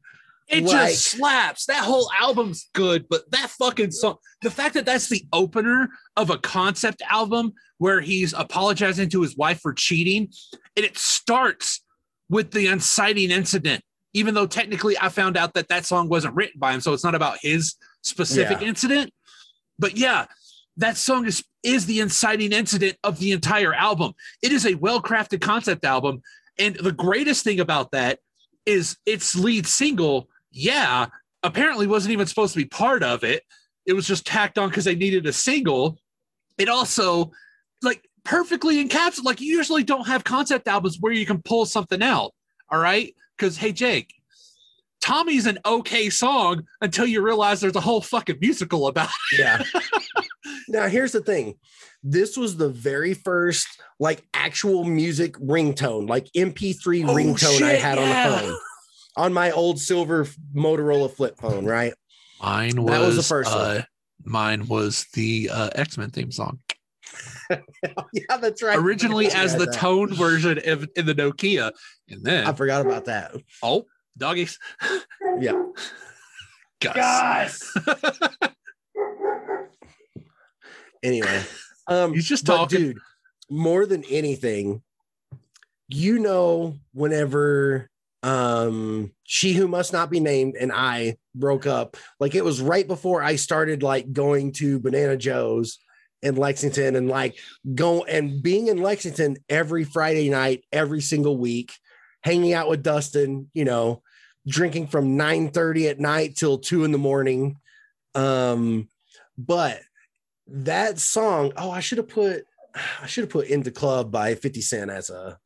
It Like- just slaps. That whole album's good, but that fucking song, the fact that that's the opener of a concept album where he's apologizing to his wife for cheating, and it starts with the inciting incident, even though technically I found out that that song wasn't written by him, so it's not about his specific Yeah. incident. But yeah, that song is is the inciting incident of the entire album. It is a well crafted concept album, and the greatest thing about that is its lead single yeah, apparently wasn't even supposed to be part of it. It was just tacked on because they needed a single. It also like perfectly encapsulates like you usually don't have concept albums where you can pull something out. All right. Because hey, Jake, Tommy's an okay song until you realize there's a whole fucking musical about it. yeah. now, here's the thing this was the very first like actual music ringtone, like MP3 Oh, ringtone I had yeah. on the phone on my old silver Motorola flip phone, right? Mine was- That was the first one. uh, mine was the uh, X-Men theme song. yeah, that's right. Originally as the that. tone version of, in the Nokia. And then I forgot about that. Oh, doggies. Yeah. Gus. Anyway, um, He's just talking. dude. More than anything, you know, whenever um she who must not be named and I broke up, like it was right before I started like going to Banana Joe's in Lexington and like go and being in Lexington every Friday night, every single week, hanging out with Dustin, you know, drinking from 9 30 at night till two in the morning. Um, but that song, oh, I should have put I should have put In da Club by 50 Cent as a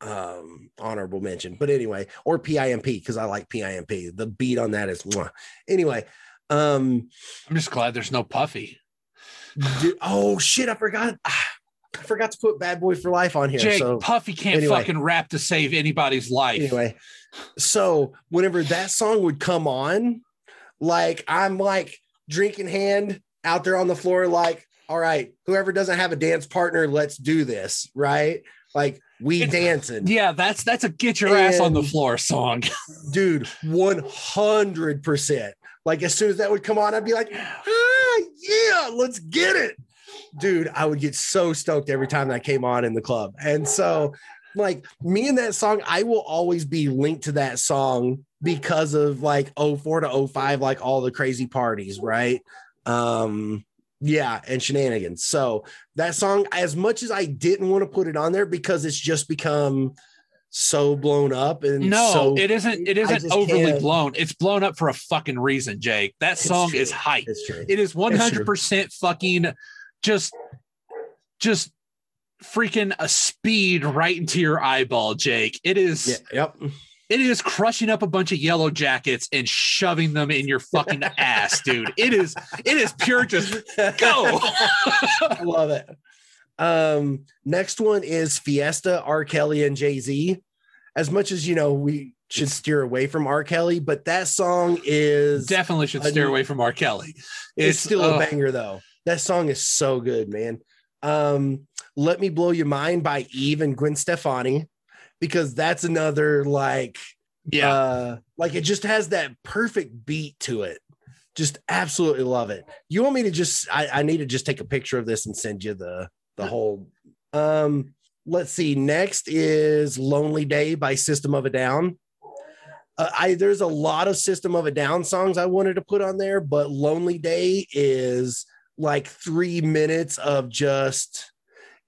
um honorable mention. But anyway, or PIMP because I like PIMP. The beat on that is mwah. anyway. Um I'm just glad there's no Puffy. du- oh shit, I forgot. I forgot to put Bad Boy for Life on here. Jake, so Puffy can't anyway. fucking rap to save anybody's life. anyway, so whenever that song would come on, like I'm like drinking hand out there on the floor, like, all right, whoever doesn't have a dance partner, let's do this, right? Like we It's- dancing, Yeah, that's that's a get your ass on the floor song. dude, 100 percent. Like as soon as that would come on, I'd be like, ah, yeah, let's get it. Dude, I would get so stoked every time that came on in the club. And so, like, me and that song, I will always be linked to that song because of like 04 to 05, like all the crazy parties, right? Um, yeah, and shenanigans. So that song, as much as I didn't want to put it on there because it's just become so blown up and No, so it isn't. It isn't overly can't- blown. It's blown up for a fucking reason, Jake. That It's song true. is hype. it's true. It is 100 percent fucking just, just freaking a speed right into your eyeball, Jake. It is. Yeah, yep. It is crushing up a bunch of yellow jackets and shoving them in your fucking ass, dude. It is. It is pure. Just go. I love it. Um, next one is Fiesta, R. Kelly, and Jay Z. As much as you know, we should steer away from R. Kelly, but that song is Definitely should steer away from R. Kelly. it's, still uh, a banger though. That song is so good, man. Um, Let Me Blow Your Mind by Eve and Gwen Stefani, because that's another like Yeah. uh like it just has that perfect beat to it. Just absolutely love it. You want me to just I, I need to just take a picture of this and send you the the whole um let's see. Next is Lonely Day by System of a Down. Uh, I there's a lot of System of a Down songs I wanted to put on there, but Lonely Day is like three minutes of just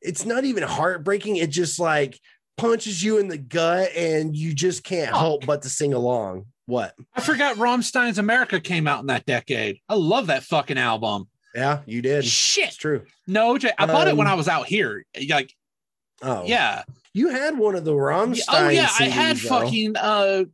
it's not even heartbreaking. It just like punches you in the gut and you just can't Fuck. help but to sing along. What? I forgot Rammstein's Amerika came out in that decade. I love that fucking album. Yeah, you did. It's Shit. true. No, Jay, I bought it when Um, I was out here. Like, Oh, yeah. You had one of the Rammstein. oh yeah, I had though. fucking uh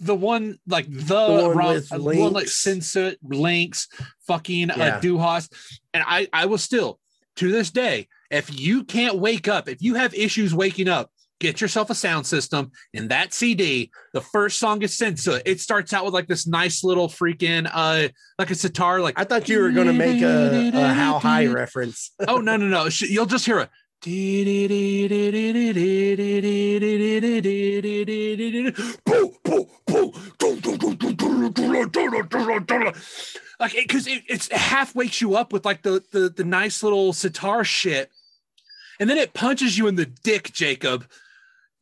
the one like the, The one with uh, one like. Sehnsucht links, fucking Yeah. uh Du Hast. And I I will still to this day, if you can't wake up, if you have issues waking up, get yourself a sound system and that cd the first song is it it starts out with like this nice little freaking uh like a sitar like I thought you were going to make a, a How High reference. oh no no no you'll just hear a like because it, it's it half wakes you up with like the, the the nice little sitar shit and then it punches you in the dick jacob.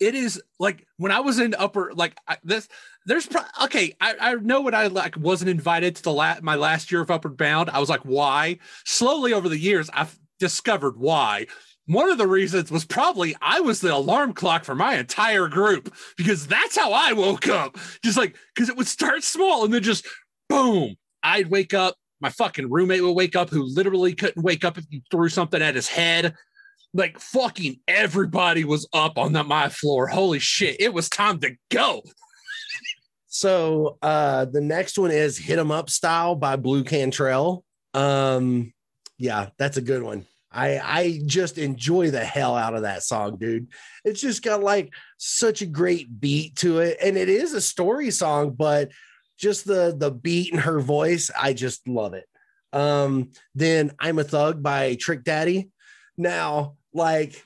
It is like when i was in upper like I, this there's pro- okay I, I know when i like wasn't invited to the la- my last year of upward bound i was like why? Slowly over the years i've discovered why. One of the reasons was probably I was the alarm clock for my entire group because that's how I woke up. Just like because it would start small and then just boom, I'd wake up. My fucking roommate would wake up who literally couldn't wake up if you threw something at his head. Like fucking everybody was up on my floor. Holy shit, it was time to go. So uh the next one is Hit 'em Up Style by Blu Cantrell. Um yeah, that's a good one. I I just enjoy the hell out of that song, dude. It's just got like such a great beat to it and it is a story song, but just the the beat in her voice, I just love it. Um then I'm a Thug by Trick Daddy. Now, like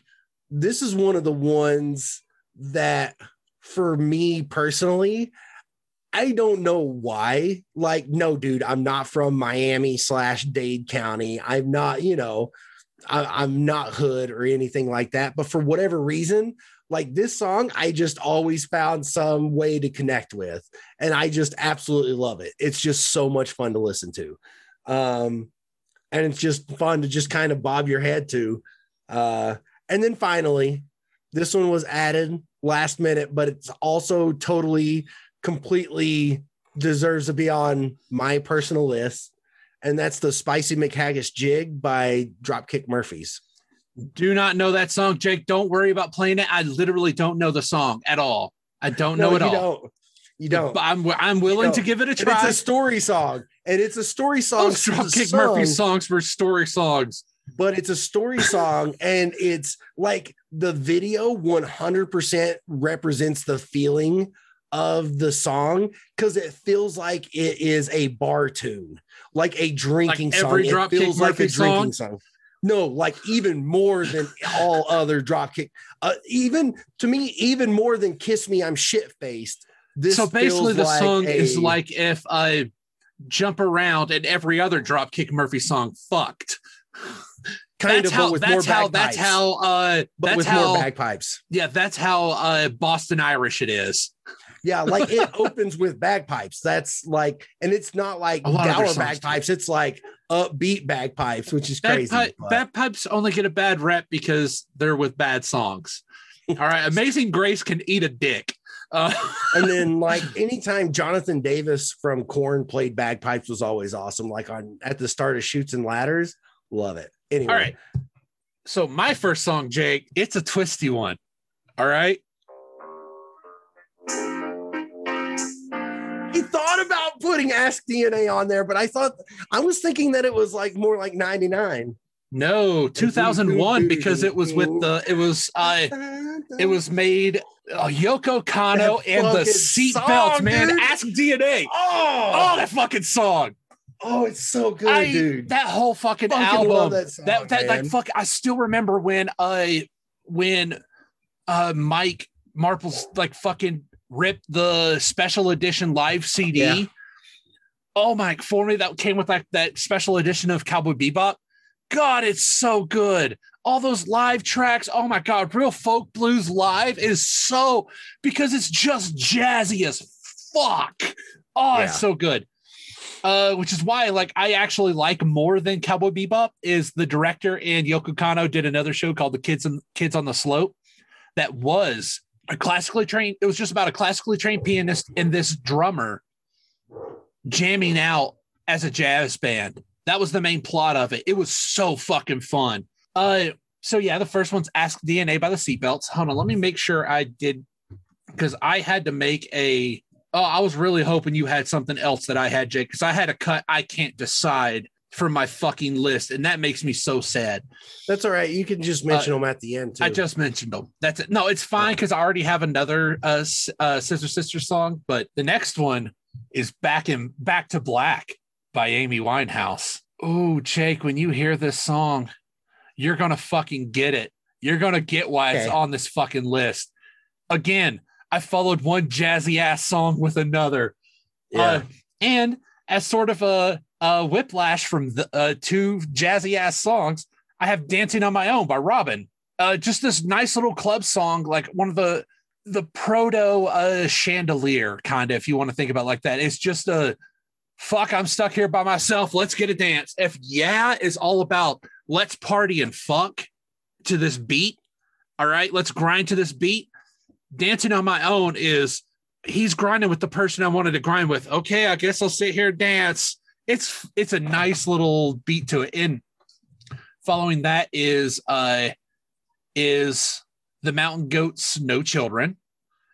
this is one of the ones that for me personally I don't know why. Like, no, dude, I'm not from Miami slash Dade County. I'm not, you know, I, I'm not hood or anything like that. But for whatever reason, like this song, I just always found some way to connect with. And I just absolutely love it. It's just so much fun to listen to. Um, and it's just fun to just kind of bob your head to. Uh, and then finally, this one was added last minute, but it's also totally completely deserves to be on my personal list. And that's the Spicy McHaggis Jig by Dropkick Murphys. Do not know that song, Jake. Don't worry about playing it. I literally don't know the song at all. I don't know No, it you all. don't. You don't. But I'm I'm willing to give it a And try. it's a story song. And it's a story song. Oh, Dropkick Murphy songs for story songs. but it's a story song and it's like the video 100% represents the feeling of the song because it feels like it is a bar tune like a drinking Like every song it Dropkick feels like a Murphy drinking song no like even more than all other dropkick uh, even to me even more than kiss me i'm shit faced this so basically, the like song is like if I jump around and every other Dropkick Murphy song fucked. kind that's of how. but with That's more how. bagpipes, That's how. Uh, but that's with how. more bagpipes yeah, that's how uh, Boston Irish it is. Yeah, like it opens with bagpipes. That's like, and it's not like A lot of their dour bagpipes. It's like upbeat bagpipes, which is crazy. Bagpipe, bagpipes only get a bad rep because they're with bad songs. All right, Amazing Grace can eat a dick. Uh, and then like anytime Jonathan Davis from Korn played bagpipes was always awesome. Like on at the start of Shoots and Ladders, love it. Anyway, all right. So my first song, Jake, it's a twisty one. All right. Putting Ask DNA on there, but I thought I was thinking that it was like more like 99. No, 2001 because it was with the it was uh it was made uh, Yoko Kanno That and the fucking seatbelts, man. dude. Ask DNA. oh, Oh, that fucking song. oh, it's so good, I, dude. That whole fucking, Fucking album. that song, that that like fuck. I still remember when I when uh Mike Marple's like fucking ripped the special edition live CD. Yeah. Oh my! For me, that came with like that special edition of Cowboy Bebop. God, it's so good. All those live tracks. Oh my God, real folk blues live is so because it's just jazzy as fuck. Oh, Yeah. it's so good. Uh, which is why, like, I actually like more than Cowboy Bebop. Is the director and Yoko Kanno did another show called The Kids and Kids on the Slope, that was a classically trained. It was just about a classically trained pianist and this drummer jamming out as a jazz band. That was the main plot of it. It was so fucking fun. Uh, so yeah, the first one's Ask DNA by the Seatbelts. Hold on, let me make sure I did because I had to make a. Oh, I was really hoping you had something else that I had, Jake, because I had a cut. I can't decide from my fucking list, and that makes me so sad. That's all right. You can just mention them at the end too. I just mentioned them. That's it. No, it's fine because I already have another uh, uh, Sister Sister song, but the next one is back in Back to Black by Amy Winehouse. Oh, Jake, when you hear this song, you're gonna fucking get it. You're gonna get why it's on this fucking list. Again, I followed one jazzy ass song with another. yeah. Uh, and as sort of a, a whiplash from the uh, two jazzy ass songs, I have "Dancing on My Own" by Robyn. Uh, just this nice little club song, like one of the the proto uh, chandelier kind of, if you want to think about like that. It's just a fuck. I'm stuck here by myself. Let's get a dance. If yeah is all about let's party and fuck to this beat. All right, let's grind to this beat. Dancing on my own is he's grinding with the person I wanted to grind with. Okay, I guess I'll sit here and dance. It's it's a nice little beat to it. And following that is uh is the mountain goats no children.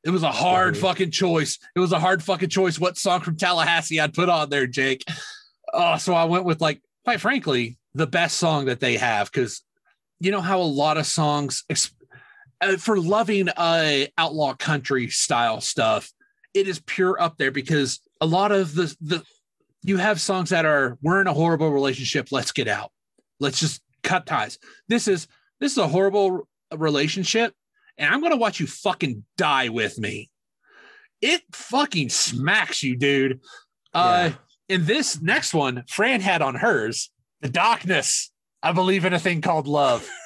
It was a hard fucking choice. It was a hard fucking choice what song from Tallahassee I'd put on there, Jake. Oh, so I went with like, quite frankly, the best song that they have because you know how a lot of songs uh, for loving uh outlaw country style stuff it is pure up there because a lot of the the you have songs that are we're in a horrible relationship let's get out let's just cut ties this is this is a horrible relationship and i'm gonna watch you fucking die with me. It fucking smacks you dude. Uh in this next one fran had on hers the darkness. I believe in a thing called love.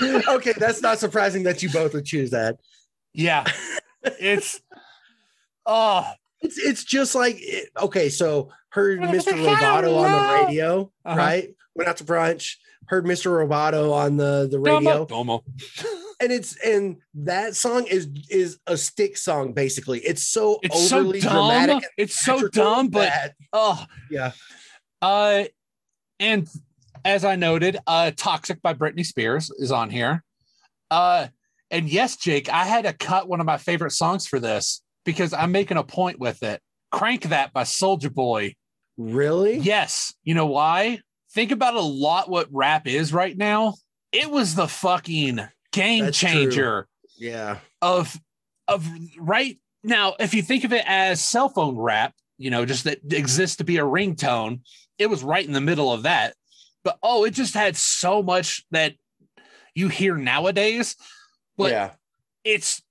Okay, that's not surprising that you both would choose that. yeah. It's oh It's it's just like it- okay, so heard Mr. Roboto on the radio, Uh-huh. right? Went out to brunch, heard Mr. Roboto on the the radio, Domo. and it's and that song is is a stick song basically. It's so It's so overly dumb. dramatic. It's so dumb, but that- oh yeah, uh and as I noted, uh Toxic by Britney Spears is on here. Uh and yes, Jake, I had to cut one of my favorite songs for this because I'm making a point with it. Crank That by Soulja Boy. really? Yes. You know why? Think about a lot what rap is right now. It was the fucking game That's true. changer. Yeah, of of right now if you think of it as cell phone rap you know just that exists to be a ringtone it was right in the middle of that but oh it just had so much that you hear nowadays but yeah. it's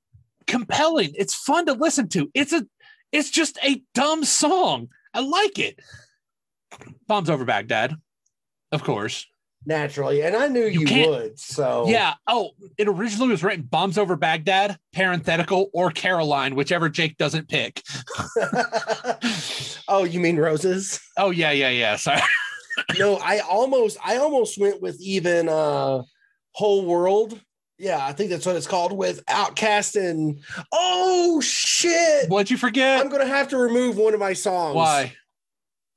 compelling it's fun to listen to it's a it's just a dumb song i like it bombs over baghdad of course Naturally, and I knew You you, would. So Yeah. Oh, it originally was written Bombs Over Baghdad, parenthetical, or Caroline, whichever Jake doesn't pick. oh, you mean roses? Oh, yeah, yeah, yeah. Sorry. no, I almost I almost went with even uh whole world. Yeah, I think that's what it's called with OutKast and oh shit. What'd you forget? I'm gonna have to remove one of my songs. Why?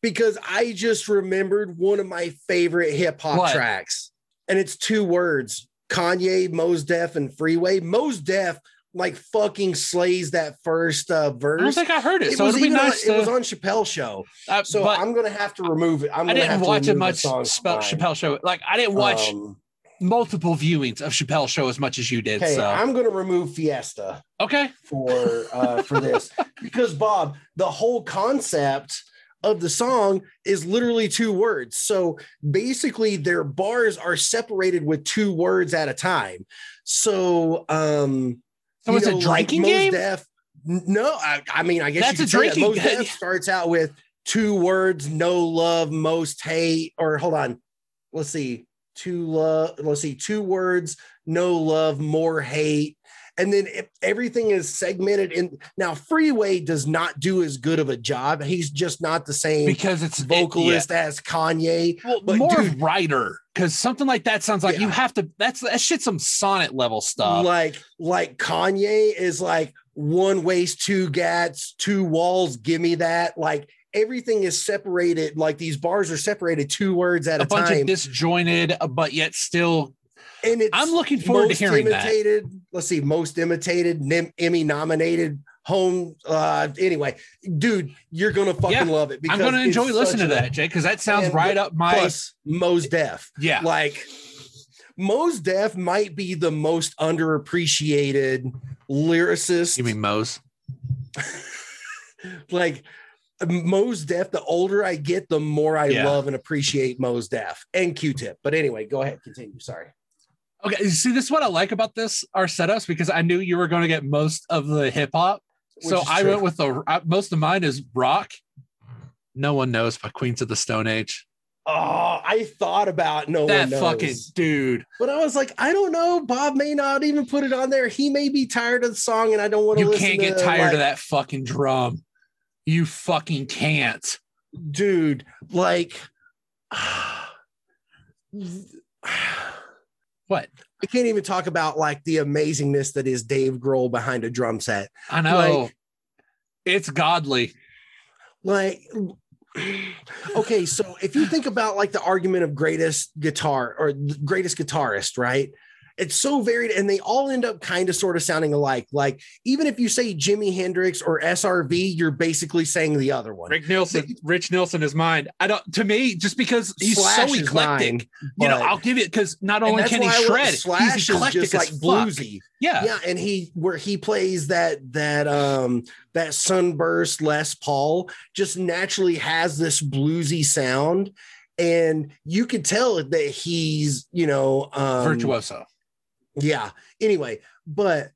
Because I just remembered one of my favorite hip hop tracks, and it's two words: Kanye, Mos Def, and Freeway. Mos Def like fucking slays that first uh, I don't verse. think I heard it. It so was, it'd be even on, nice it was on Chappelle show, uh, so I'm gonna have to remove it. I'm I didn't have to watch remove much Spe- Chappelle show. Like, I didn't watch Um, multiple viewings of Chappelle's show as much as you did. Okay, so, I'm going to remove Fiesta okay. for uh, for this because Bob, the whole concept of the song is literally two words. So basically, their bars are separated with two words at a time. So, um, So it's a know, like drinking Mos game? Def- no, I, I mean, I guess That's you a could say that. drinking Mos game. Def starts out with two words: no love, most hate. Or hold on, let's see, two love. Let's see, two words: no love, more hate. And then everything is segmented in. Now, Freeway does not do as good of a job. He's just not the same Because it's it- vocalist as Kanye. Well, but more dude- writer. Because something like that sounds like you have to. That's that shit. Some sonnet level stuff. like like Kanye is like one waist, two gats, two walls. Give me that. Like everything is separated. Like these bars are separated two words at a a, bunch time, of disjointed, uh, but yet still. and it's I'm looking forward to most hearing that. imitated. Let's see, most imitated, Nim- Emmy nominated home. Uh, anyway, dude, you're gonna fucking Yeah, love it. Because i'm going to enjoy such listening to that, Jay, because that sounds right up my. plus Mos Def. yeah. Like Mos Def might be the most underappreciated lyricist. You mean Mose? like Mos Def, the older I get, the more I Yeah. love and appreciate Mos Def and Q-Tip. But anyway, go ahead, continue. Sorry. Okay. you See, this is what I like about this, our setups, because I knew you were going to get most of the hip hop. So I true. went with the most of mine is rock. No one knows by Queens of the Stone Age. Oh, I thought about no that one knows. That fucking dude. But I was like, I don't know. Bob may not even put it on there. He may be tired of the song, and I don't want to You can't to get tired like, of that fucking drum. You fucking can't. dude. Like, What? I can't even talk about like the amazingness that is Dave Grohl behind a drum set. I know. Like- it's godly. Like, okay, so if you think about like the argument of greatest guitar or greatest guitarist, right? It's so varied, and they all end up kind of sort of sounding alike. Like, even if you say Jimi Hendrix or SRV, you're basically saying the other one. Rick Nielsen, Rich Nielsen is mine. I don't to me, just because he's Slash so eclectic. mine, you know, but- I'll give it because not only can he why I went- shred, Slash he's is eclectic just as like bluesy. Yeah. yeah and he where he plays that that um that sunburst les paul just naturally has this bluesy sound and you could tell that he's you know um virtuoso. Yeah anyway but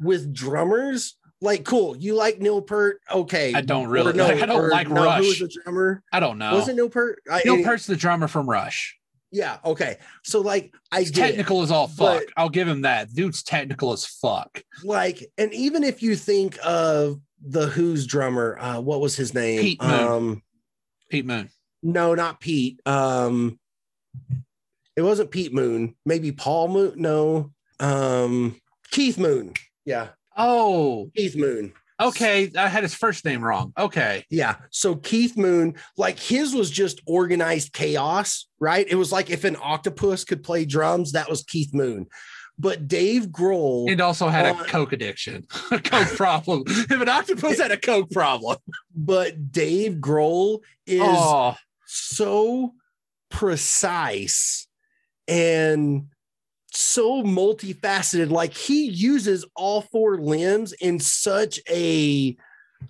with drummers like cool you like neil peart okay I don't really. like, I don't like no, who was Rush. the drummer I don't know. was it neil peart I, Neil any- Peart's the drummer from Rush. yeah okay so like i He's get it. technical as all fuck. but- I'll give him that. Dude's technical as fuck. like and even if you think of the who's drummer uh what was his name Pete Moon. um Pete Moon. no not pete um it wasn't pete moon. Maybe paul moon? No. Um keith moon. Yeah. Oh, keith moon. Okay. I had his first name wrong. Okay. yeah. So keith moon like his was just organized chaos right? It was like if an octopus could play drums that was keith moon. But dave grohl And also had a Uh, coke addiction, a coke problem. if an octopus had a coke problem, but dave grohl is oh, so precise and so multifaceted. Like he uses all four limbs in such a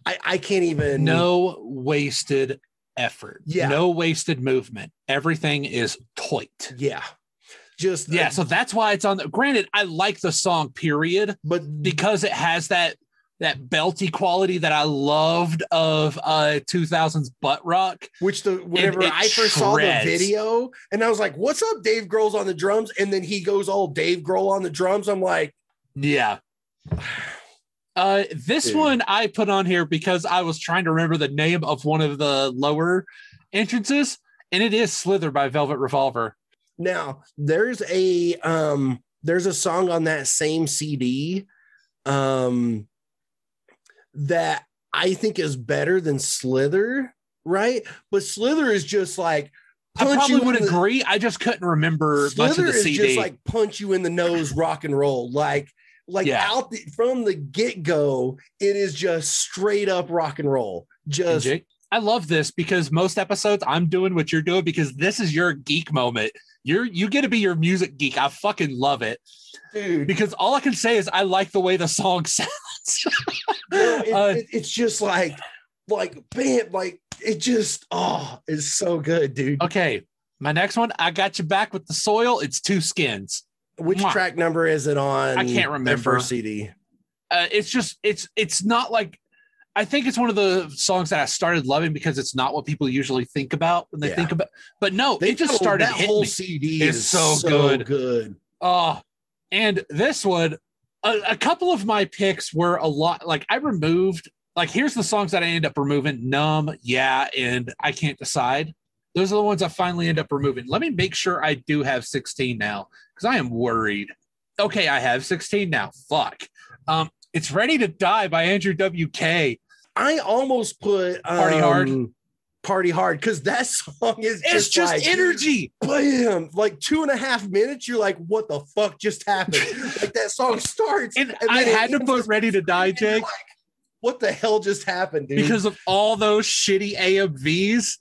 I, I can't even no wasted effort. Yeah. No wasted movement. Everything is tight. Yeah. Just Yeah. So that's why it's on the granted, I like the song, period, but because it has that that belty quality that I loved of uh 2000s butt rock. which the whenever I first saw the video and I was like, what's up? Dave Grohl's on the drums, and then he goes all Dave Grohl on the drums. I'm like, Yeah. Uh, this Dude. one I put on here because I was trying to remember the name of one of the lower entrances, and it is Slither by Velvet Revolver. Now there's a um there's a song on that same CD um that I think is better than Slither, right? But Slither is just like I probably would the- agree. I just couldn't remember much of Slither the is CD. just like punch you in the nose rock and roll like like Yeah. out the, from the get-go it is just straight up rock and roll And just Jake, I love this because most episodes I'm doing what you're doing because this is your geek moment. You're you get to be your music geek. I fucking love it dude because all I can say is I like the way the song sounds. No, it- Uh, it- it's just like like bam like it just oh it's so good dude okay, my next one, I got you back with the soil. It's two skins. which mwah. track number is it on I can't their remember. first cd uh, it's just it's it's not like I think it's one of the songs that I started loving because it's not what people usually think about when they Yeah. think about. But no, they it just started that whole me. cd It's is so so, good. good Oh, and this one, a, a couple of my picks were a lot. Like I removed. Like here's the songs that I end up removing: "Numb," "Yeah," and "I Can't Decide." Those are the ones I finally end up removing. Let me make sure I do have 16 now because I am worried. Okay, I have 16 now. Fuck. Um, it's ready to die by Andrew WK. I almost put um, Party Hard. party hard because that song is It's just like, energy. bam, like two and a half minutes. You're like, what the fuck just happened? like that song starts, And, and I had to put Ready to Die, Jake, like, what the hell just happened, dude? because of all those shitty AMVs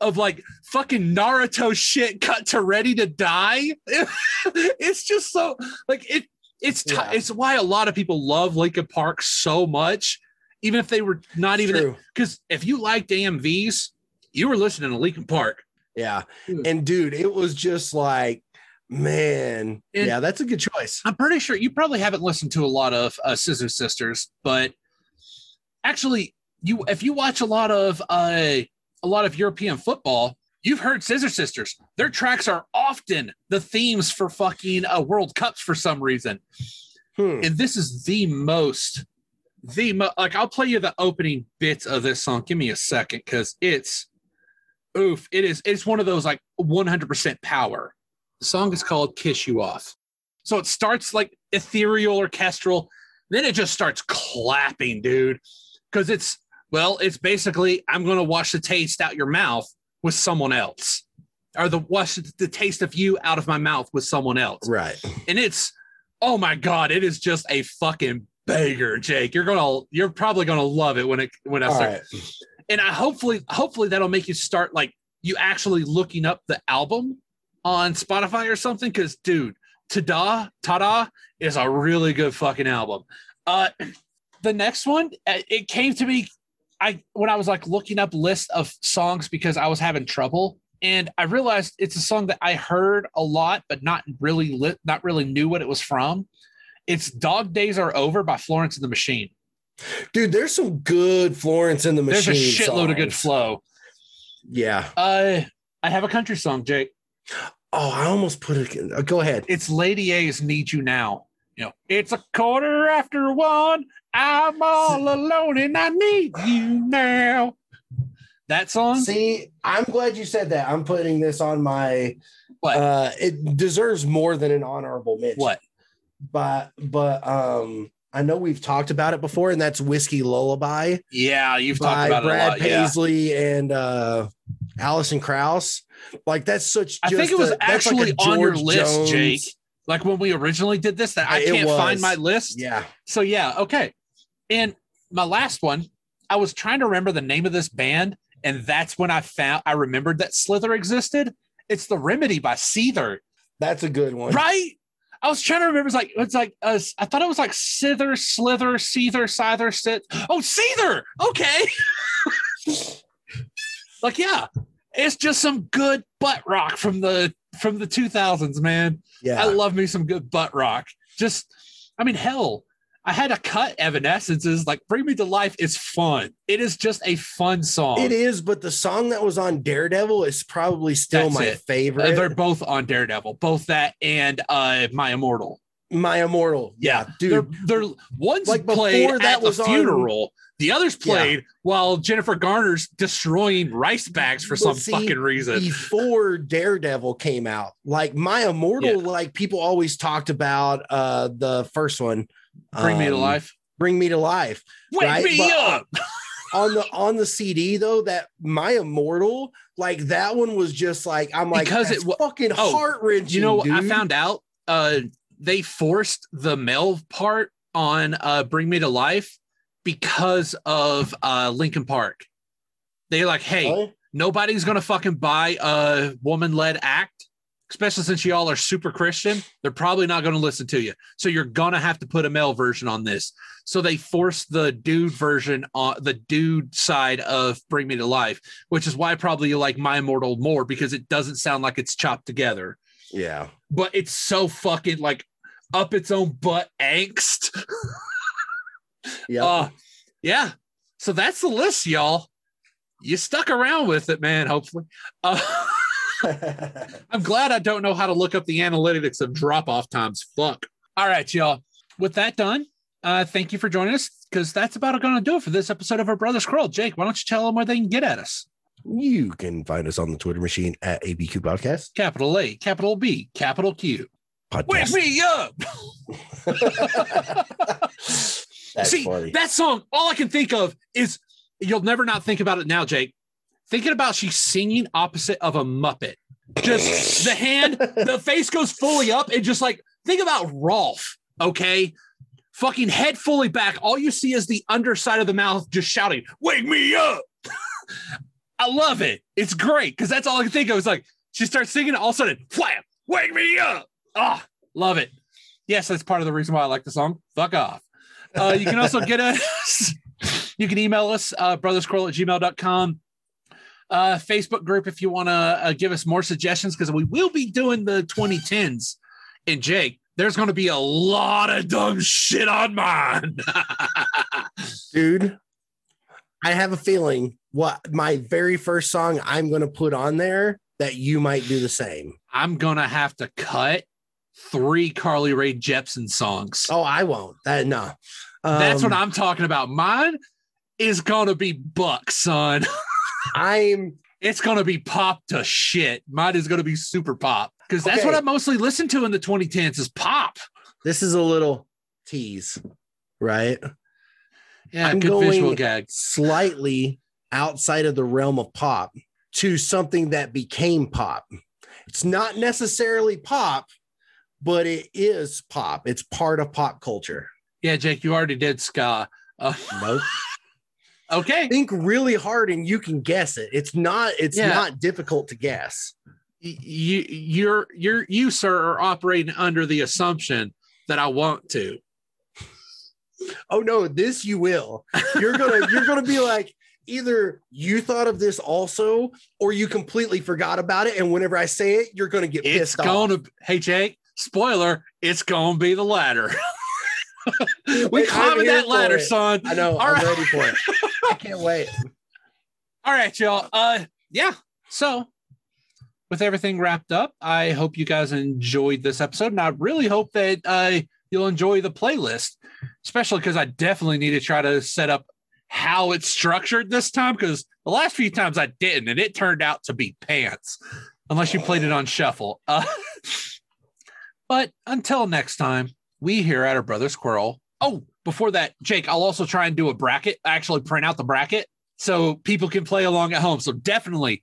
of like fucking Naruto shit cut to Ready to Die. it's just so like it. It's t- Yeah. it's why a lot of people love Linkin Park so much, even if they were not even because if you liked AMVs, you were listening to Linkin Park. yeah. Dude. And dude, it was just like, man, And- yeah, that's a good choice. I'm pretty sure you probably haven't listened to a lot of uh, Scissor Sisters, but actually, you if you watch a lot of uh, a lot of European football, you've heard Scissor Sisters. Their tracks are often the themes for fucking uh, World Cups for some reason, Hmm. and this is the most, the mo- like I'll play you the opening bits of this song. Give me a second, because it's, oof, it is. It's one of those like 100% power. The song is called "Kiss You Off." So it starts like ethereal, orchestral, then it just starts clapping, dude. Because it's well, it's basically I'm going to wash the taste out your mouth with someone else, or the wash the taste of you out of my mouth with someone else, Right. and it's oh my god, it is just a fucking banger, Jake. You're gonna you're probably gonna love it when it when I All start right. and I hopefully hopefully that'll make you start like you actually looking up the album on Spotify or something. Cause dude, Ta-Dah Ta-Dah is a really good fucking album. Uh the next one, uh, it came to me I when I was like looking up list of songs because I was having trouble. And I realized it's a song that I heard a lot, but not really lit, not really knew what it was from. It's Dog Days Are Over by Florence and the Machine. Dude, there's some good Florence and the Machine. There's a shitload of good flow. Yeah. Uh, I have a country song, Jake. Oh, I almost put it. uh, Go ahead. It's Lady A's "Need You Now." You know, it's a quarter after one. I'm all alone and I need you now. That song, See, I'm glad you said that. I'm putting this on my. What? Uh, it deserves more than an honorable mention. what? But but um, I know we've talked about it before, and that's Whiskey Lullaby Yeah, you've talked about Brad it a lot. Yeah. Paisley and uh, Alison Krauss. Like that's such. I think it was a- that's like actually on your list, Jones- Jake. Like when we originally did this, that I can't find my list. Yeah. So yeah, okay. And my last one, I was trying to remember the name of this band, and that's when I found I remembered that Slither existed. It's the Remedy by Seether. That's a good one. right? I was trying to remember. It's like it's like uh, I thought it was like Sither, Slither, Seether, Scyther, Sit. Oh, Seether. Okay. like yeah, it's just some good butt rock from the from the two thousands, man. Yeah. I love me some good butt rock. Just, I mean, hell. I had to cut Evanescence's like Bring Me to Life is fun. It is just a fun song. It is, but the song that was on Daredevil is probably still That's my it. favorite. Uh, they're both on Daredevil, both that and uh My Immortal. my Immortal. Yeah, dude. They're they're one's Like, before played that at the was on- funeral. The other's Yeah. played while Jennifer Garner's destroying rice bags for some see, fucking reason. before Daredevil came out. Like my Immortal, like people always talked about uh the first one. Bring me to um, life. Bring me to life. Wake right, me but, up. On the on the CD though, that my Immortal, like that one was just like I'm like Because it that's wa- fucking Oh, heart wrenching. you know, I dude. found out uh they forced the male part on uh Bring Me to Life because of uh Linkin Park. They're like, hey, Huh? nobody's gonna fucking buy a woman-led act, especially since y'all are super Christian. They're probably not gonna listen to you. So you're gonna have to put a male version on this. So they forced the dude version on the dude side of Bring Me to Life, which is why probably you like My Immortal more because it doesn't sound like it's chopped together. Yeah. But it's so fucking like up its own butt angst. Yeah. Uh, yeah. So that's the list, y'all. You stuck around with it, man. Hopefully. Uh, I'm glad I don't know how to look up the analytics of drop off times. Fuck. All right, y'all. With that done, uh, thank you for joining us because that's about going to do it for this episode of our Brother's Quarrel. Jake, why don't you tell them where they can get at us? you can find us on the Twitter machine at ABQ Podcast. Capital A, capital B, capital Q. Wake me up. That's See, funny. that song, all I can think of is you'll never not think about it now, Jake. Thinking about she's singing opposite of a Muppet. Just the hand, the face goes fully up, and just like think about Rowlf, okay? Fucking head fully back. All you see is the underside of the mouth just shouting, Wake me up. I love it. It's great because that's all I can think of. It's like she starts singing, all of a sudden, wham, wake me up. Ah, love it. Yes, that's part of the reason why I like the song. Fuck off. Uh, you can also get us, you can email us, uh, brothersquarrel at gmail.com. Uh, Facebook group if you want to uh, give us more suggestions because we will be doing the 2010s. And Jake, there's going to be a lot of dumb shit on mine. dude. I have a feeling what my very first song I'm going to put on there that you might do the same. I'm going to have to cut three Carly Rae Jepsen songs. Oh, I won't. That no. That's what Um, I'm talking about. Mine is going to be buck, son. I'm. it's to be pop to shit. Mine is to be super pop because that's Okay. what I mostly listened to in the 2010s is pop. This is a little tease, right? Yeah, I'm good going- visual gag. Slightly outside of the realm of pop to something that became pop. It's not necessarily pop, but it is pop. It's part of pop culture. Yeah, Jake, you already did ska. Uh, Nope. okay. Think really hard and you can guess it. It's not. It's Yeah. not difficult to guess. You, you're, you're, you, sir, are operating under the assumption that I want to. Oh no, this you will. You're gonna you're gonna be like either you thought of this also or you completely forgot about it. And whenever I say it, you're gonna get It's pissed off. going to, hey, Jake, spoiler, it's going to be the latter. we climbing that ladder, son. I know. All I'm right. ready for it. I can't wait. All right, y'all. Uh, yeah. So, with everything wrapped up, I hope you guys enjoyed this episode, and I really hope that uh, you'll enjoy the playlist, especially because I definitely need to try to set up how it's structured this time. Because the last few times I didn't, and it turned out to be pants, unless you played it on shuffle. Uh, but until next time, we here at our Brother's Quarrel. Oh, before that, Jake, I'll also try and do a bracket. Actually, print out the bracket so people can play along at home. So definitely,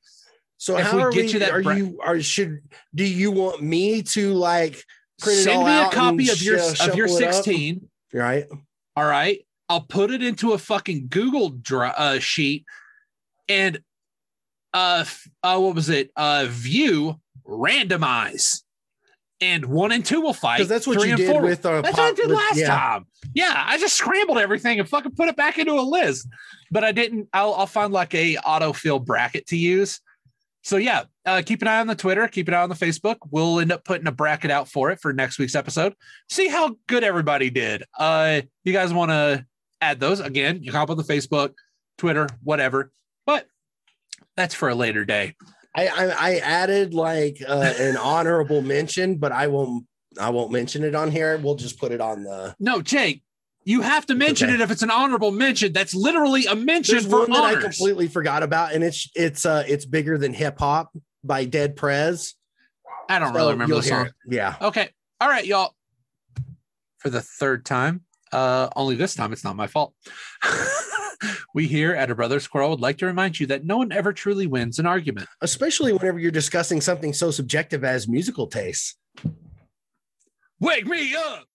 So If we get we? you that are bra- you? Are should? Do you want me to like print it send me a copy of your sh- of your shuffle it up? 16. Right. All right, I'll put it into a fucking Google uh, sheet and uh, uh, what was it? Uh, view randomize, and one and two will fight. Because that's what you did four- with our That's what I did last yeah. time. Yeah, I just scrambled everything and fucking put it back into a list. But I didn't. I'll, I'll find like a autofill bracket to use. So yeah, uh, keep an eye on the Twitter, keep an eye on the Facebook. We'll end up putting a bracket out for it for next week's episode. See how good everybody did. Uh, you guys want to add those again? You can hop on the Facebook, Twitter, whatever. But that's for a later day. I, I I added like uh, an honorable mention, but I won't. I won't mention it on here. We'll just put it on the. No, Jake, you have to mention okay. it if it's an honorable mention. That's literally a mention There's for one that I completely forgot about, and it's it's uh it's bigger than hip hop by Dead Prez. I don't So really remember the song. it. Yeah. Okay. All right, y'all. For the third time, uh, only this time it's not my fault. we here at a Brother's Quarrel would like to remind you that no one ever truly wins an argument. Especially whenever you're discussing something so subjective as musical tastes. Wake me up.